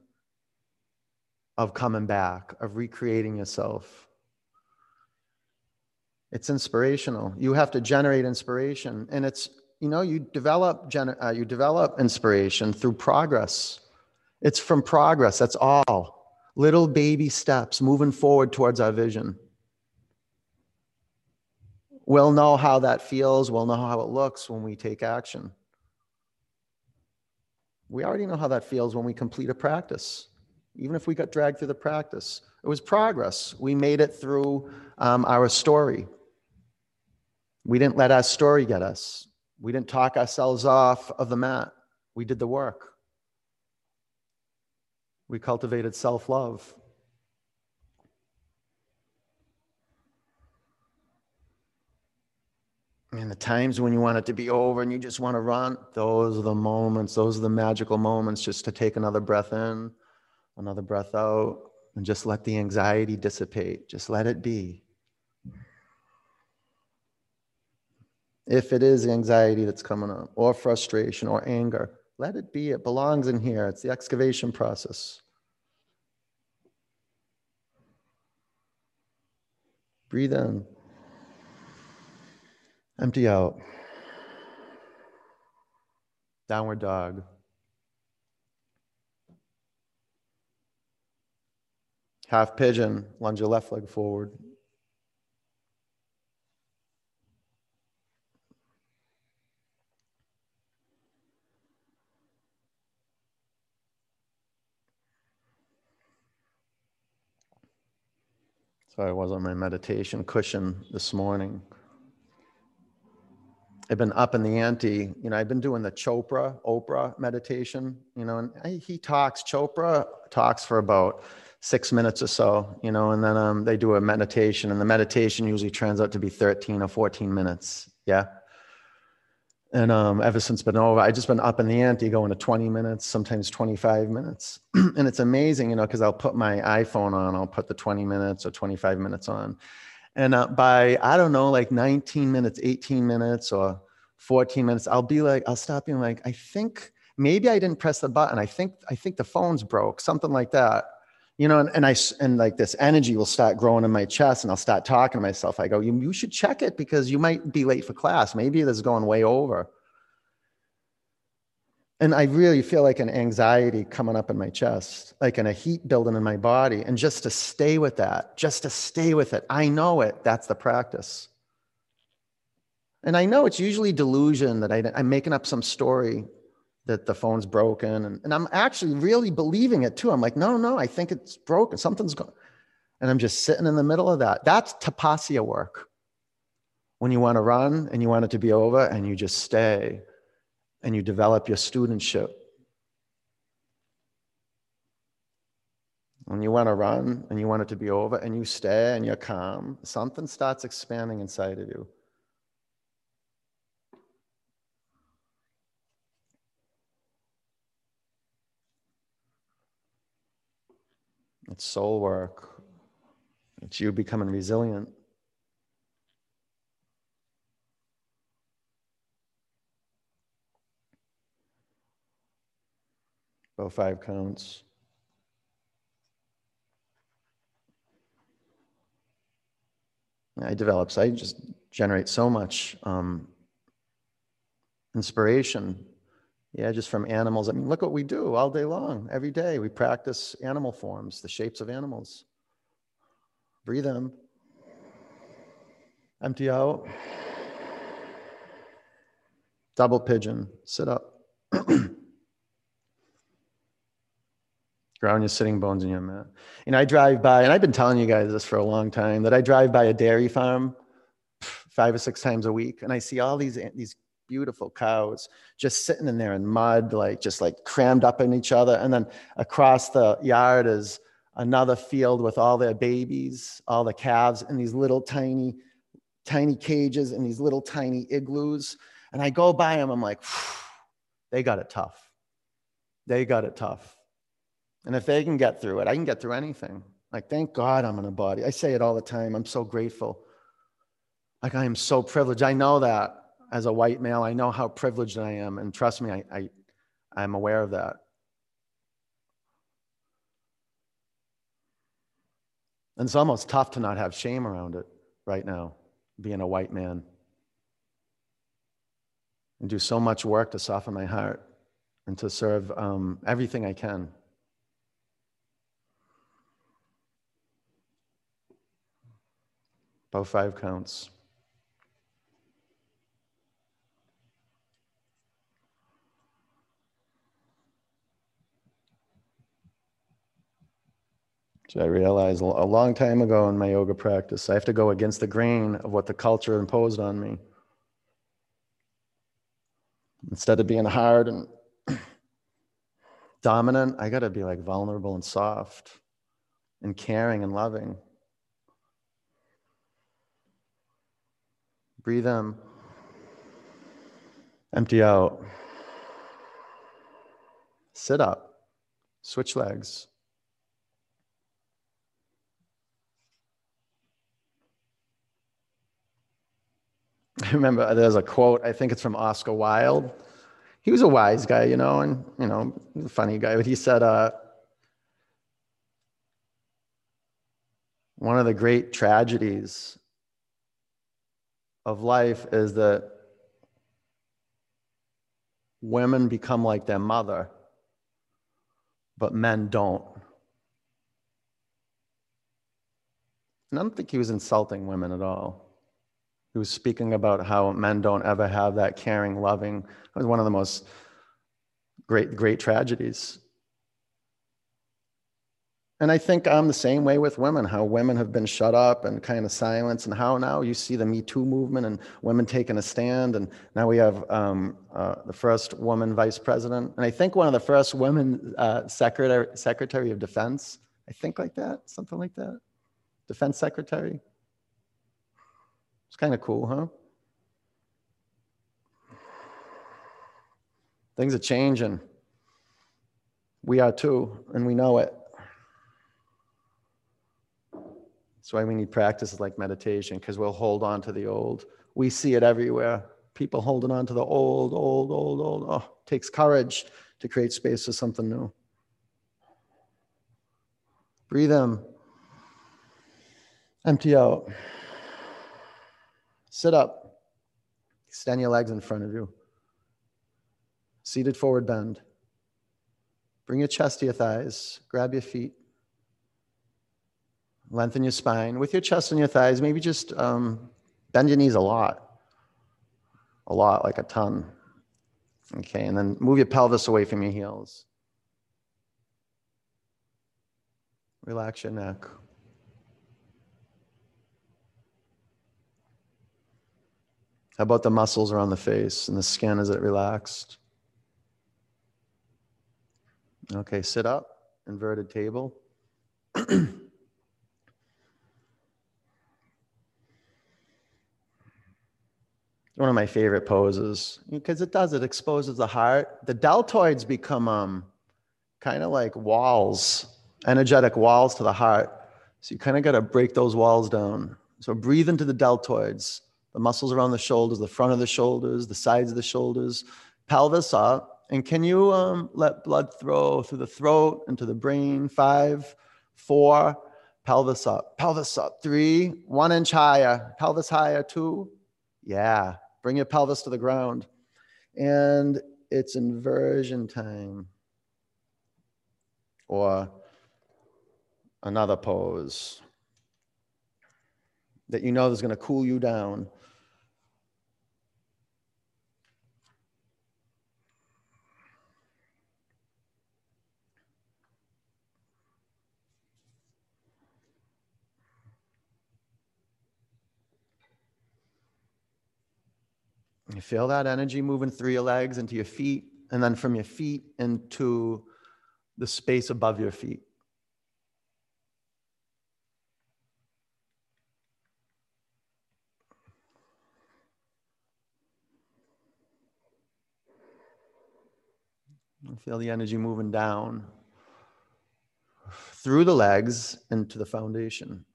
Speaker 1: of coming back of recreating yourself it's inspirational. You have to generate inspiration, and it's you know you develop gener- uh, you develop inspiration through progress. It's from progress. That's all. Little baby steps moving forward towards our vision. We'll know how that feels. We'll know how it looks when we take action. We already know how that feels when we complete a practice, even if we got dragged through the practice. It was progress. We made it through um, our story. We didn't let our story get us. We didn't talk ourselves off of the mat. We did the work. We cultivated self love. And the times when you want it to be over and you just want to run, those are the moments, those are the magical moments just to take another breath in, another breath out, and just let the anxiety dissipate. Just let it be. If it is anxiety that's coming up, or frustration, or anger, let it be. It belongs in here. It's the excavation process. Breathe in, empty out. Downward dog. Half pigeon, lunge your left leg forward. So I was on my meditation cushion this morning. I've been up in the ante. You know, I've been doing the Chopra, Oprah meditation, you know, and I, he talks, Chopra talks for about six minutes or so, you know, and then um, they do a meditation, and the meditation usually turns out to be 13 or 14 minutes. Yeah. And um, ever since been over, I just been up in the ante, going to 20 minutes, sometimes 25 minutes, [clears throat] and it's amazing, you know, because I'll put my iPhone on, I'll put the 20 minutes or 25 minutes on, and uh, by I don't know, like 19 minutes, 18 minutes, or 14 minutes, I'll be like, I'll stop being like, I think maybe I didn't press the button. I think I think the phone's broke, something like that you know, and, and I, and like this energy will start growing in my chest and I'll start talking to myself. I go, you, you should check it because you might be late for class. Maybe this is going way over. And I really feel like an anxiety coming up in my chest, like in a heat building in my body. And just to stay with that, just to stay with it. I know it. That's the practice. And I know it's usually delusion that I, I'm making up some story that the phone's broken. And, and I'm actually really believing it too. I'm like, no, no, I think it's broken. Something's going. And I'm just sitting in the middle of that. That's tapasya work. When you want to run and you want it to be over and you just stay and you develop your studentship. When you want to run and you want it to be over and you stay and you're calm, something starts expanding inside of you. It's soul work. It's you becoming resilient. About five counts. I develop, so I just generate so much um, inspiration yeah, just from animals. I mean, look what we do all day long, every day. We practice animal forms, the shapes of animals. Breathe in. Empty out. Double pigeon. Sit up. [clears throat] Ground your sitting bones in your mat. And I drive by, and I've been telling you guys this for a long time, that I drive by a dairy farm five or six times a week, and I see all these these beautiful cows just sitting in there in mud, like just like crammed up in each other. And then across the yard is another field with all their babies, all the calves in these little tiny, tiny cages and these little tiny igloos. And I go by them, I'm like, they got it tough. They got it tough. And if they can get through it, I can get through anything. Like, thank God I'm in a body. I say it all the time. I'm so grateful. Like, I am so privileged. I know that as a white male. I know how privileged I am. And trust me, I, I, I'm aware of that. And it's almost tough to not have shame around it right now, being a white man. And do so much work to soften my heart and to serve um, everything I can. About five counts. I realized a long time ago in my yoga practice, I have to go against the grain of what the culture imposed on me. Instead of being hard and [clears throat] dominant, I got to be like vulnerable and soft and caring and loving. Breathe in, empty out. Sit up, switch legs. I [laughs] remember there's a quote, I think it's from Oscar Wilde. He was a wise guy, you know, and, you know, funny guy, but he said, uh, one of the great tragedies of life is that women become like their mother, but men don't. And I don't think he was insulting women at all. He was speaking about how men don't ever have that caring, loving. It was one of the most great, great tragedies. And I think I'm the same way with women, how women have been shut up and kind of silenced, and how now you see the Me Too movement and women taking a stand. And now we have um, uh, the first woman vice president. And I think one of the first women uh, secretary, secretary of defense, I think like that, something like that. Defense secretary. It's kind of cool, huh? Things are changing. We are too, and we know it. That's why we need practices like meditation, because we'll hold on to the old. We see it everywhere. People holding on to the old, old, old, old. Oh, it takes courage to create space for something new. Breathe in. Empty out. Sit up. Extend your legs in front of you. Seated forward bend. Bring your chest to your thighs. Grab your feet. Lengthen your spine. With your chest and your thighs, maybe just um, bend your knees a lot. A lot, like a ton. Okay, and then move your pelvis away from your heels. Relax your neck. How about the muscles around the face and the skin? Is it relaxed? Okay, sit up, inverted table. [clears throat] One of my favorite poses because it does, it exposes the heart. The deltoids become um, kind of like walls, energetic walls to the heart. So you kind of got to break those walls down. So breathe into the deltoids the muscles around the shoulders, the front of the shoulders, the sides of the shoulders, pelvis up. And can you um, let blood flow through the throat into the brain? Five, four, pelvis up, pelvis up. Three, one inch higher, pelvis higher. Two, yeah, bring your pelvis to the ground. And it's inversion time. Or another pose. that you know is going to cool you down. Feel that energy moving through your legs into your feet, and then from your feet into the space above your feet. Feel the energy moving down through the legs into the foundation.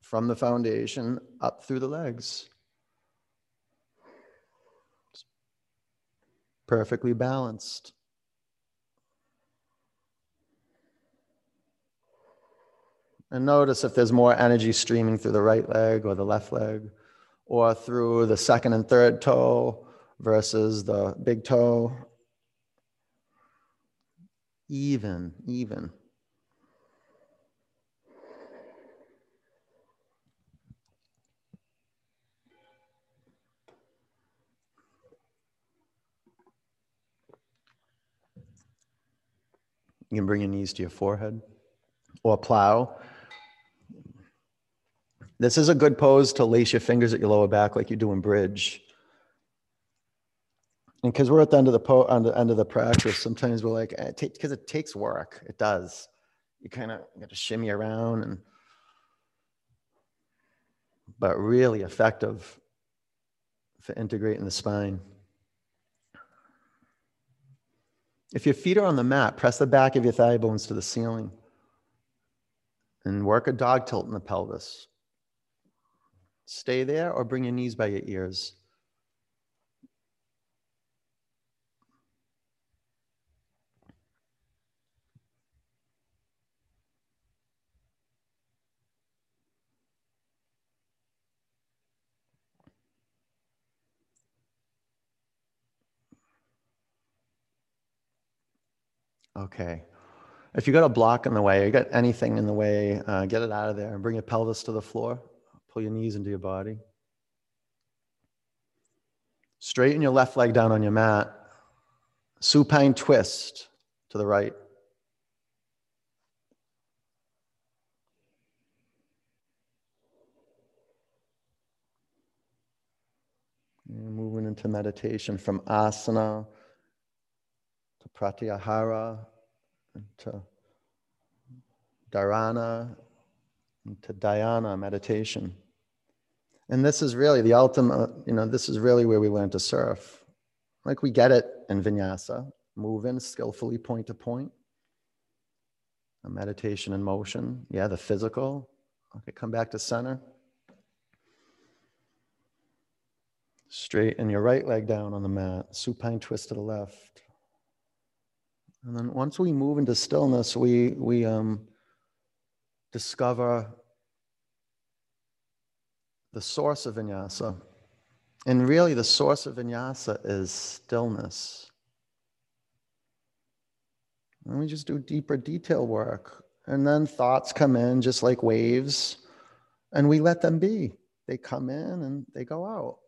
Speaker 1: From the foundation up through the legs. Perfectly balanced. And notice if there's more energy streaming through the right leg or the left leg, or through the second and third toe versus the big toe. Even, even. You can bring your knees to your forehead or plow. This is a good pose to lace your fingers at your lower back like you do in bridge. And because we're at the end of the po- on the end of the practice, sometimes we're like, because eh, it takes work. It does. You kind of got to shimmy around and, but really effective for integrating the spine. If your feet are on the mat, press the back of your thigh bones to the ceiling and work a dog tilt in the pelvis. Stay there or bring your knees by your ears. Okay. If you got a block in the way, you got anything in the way, uh, get it out of there and bring your pelvis to the floor. Pull your knees into your body. Straighten your left leg down on your mat. Supine twist to the right. moving into meditation from asana pratyahara, to dharana, to dhyana meditation. And this is really the ultimate, you know, this is really where we learn to surf. Like we get it in vinyasa, moving skillfully point to point. A meditation in motion. Yeah, the physical. Okay, come back to center. Straighten your right leg down on the mat, supine twist to the left. And then once we move into stillness, we, we um, discover the source of vinyasa. And really, the source of vinyasa is stillness. And we just do deeper detail work. And then thoughts come in just like waves, and we let them be. They come in and they go out.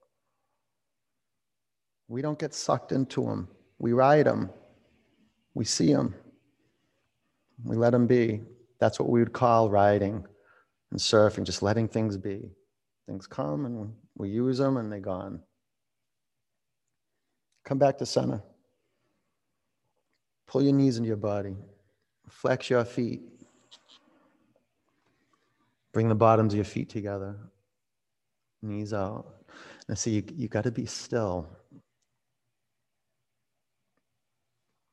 Speaker 1: We don't get sucked into them, we ride them. We see them. We let them be. That's what we would call riding and surfing, just letting things be. Things come and we use them and they're gone. Come back to center. Pull your knees into your body. Flex your feet. Bring the bottoms of your feet together. Knees out. Now, see, you, you got to be still.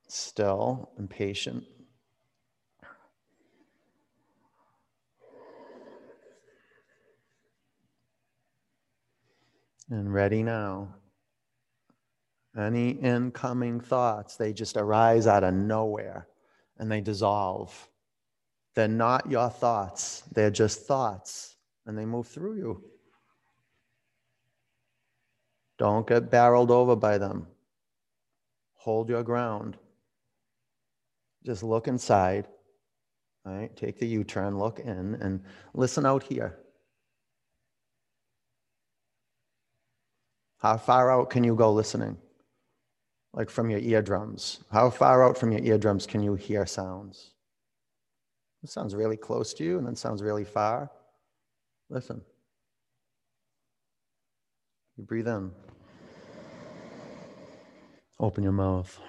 Speaker 1: Still and patient. And ready now. Any incoming thoughts, they just arise out of nowhere and they dissolve. They're not your thoughts, they're just thoughts and they move through you. Don't get barreled over by them. Hold your ground just look inside, right? Take the U turn, look in, and listen out here. How far out can you go listening? Like from your eardrums. How far out from your eardrums can you hear sounds? It sounds really close to you and then sounds really far. Listen. You breathe in. Open your mouth.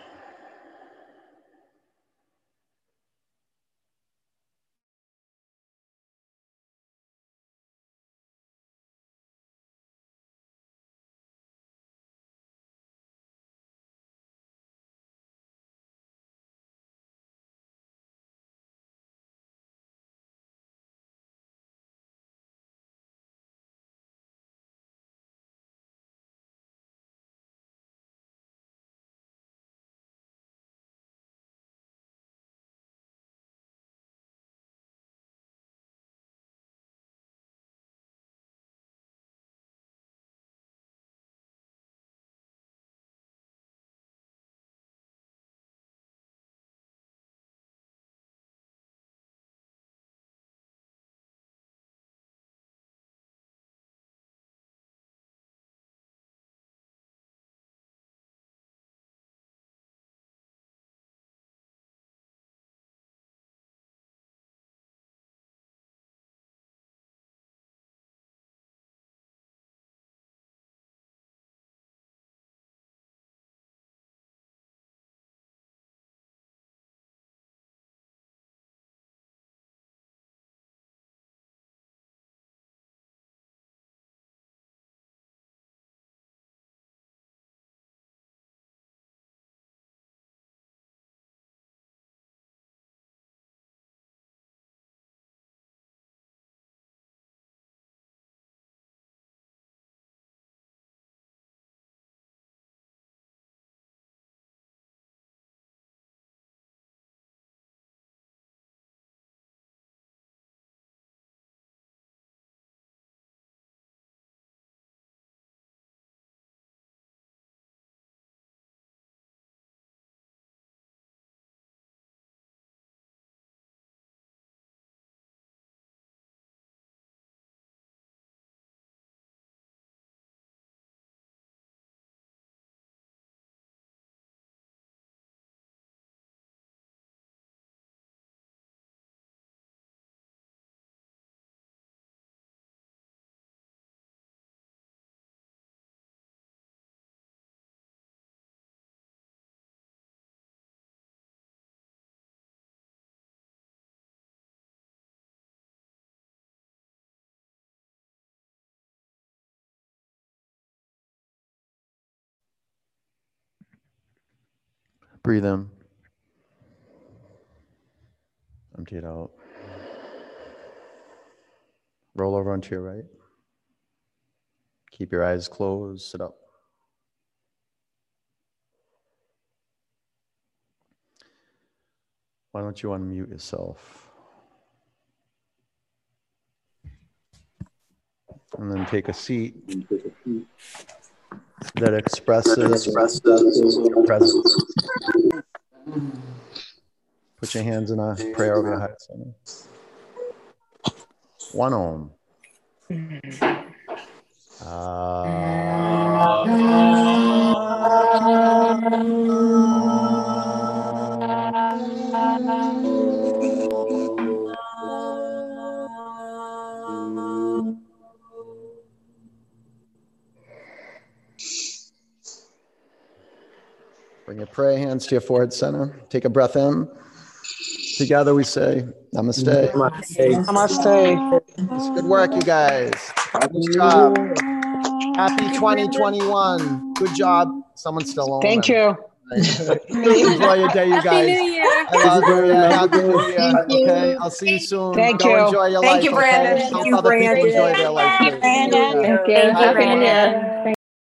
Speaker 1: Breathe in. Empty it out. Roll over onto your right. Keep your eyes closed. Sit up. Why don't you unmute yourself? And then take a seat that expresses your presence. Put your hands in a prayer over your heart. One om. Ah. Bring your prayer hands to your forehead center. Take a breath in. Together we say namaste.
Speaker 2: Namaste.
Speaker 1: It's good work, you guys. Good job. Happy 2021. Good job. Someone's still on.
Speaker 2: Thank you.
Speaker 1: Enjoy your day, you guys. Happy.
Speaker 3: New Year.
Speaker 1: I love you. Yeah, Happy New Year. Okay, I'll see you soon.
Speaker 2: Thank
Speaker 1: Go
Speaker 2: you.
Speaker 1: enjoy your
Speaker 3: Thank
Speaker 1: life.
Speaker 3: you,
Speaker 1: okay?
Speaker 3: Brandon.
Speaker 1: Help
Speaker 3: Thank you, Brandon.
Speaker 1: enjoy their life.
Speaker 3: Brandon.
Speaker 2: Thank you.
Speaker 3: Thank you,
Speaker 2: Happy New
Speaker 3: Brandon.
Speaker 2: Year.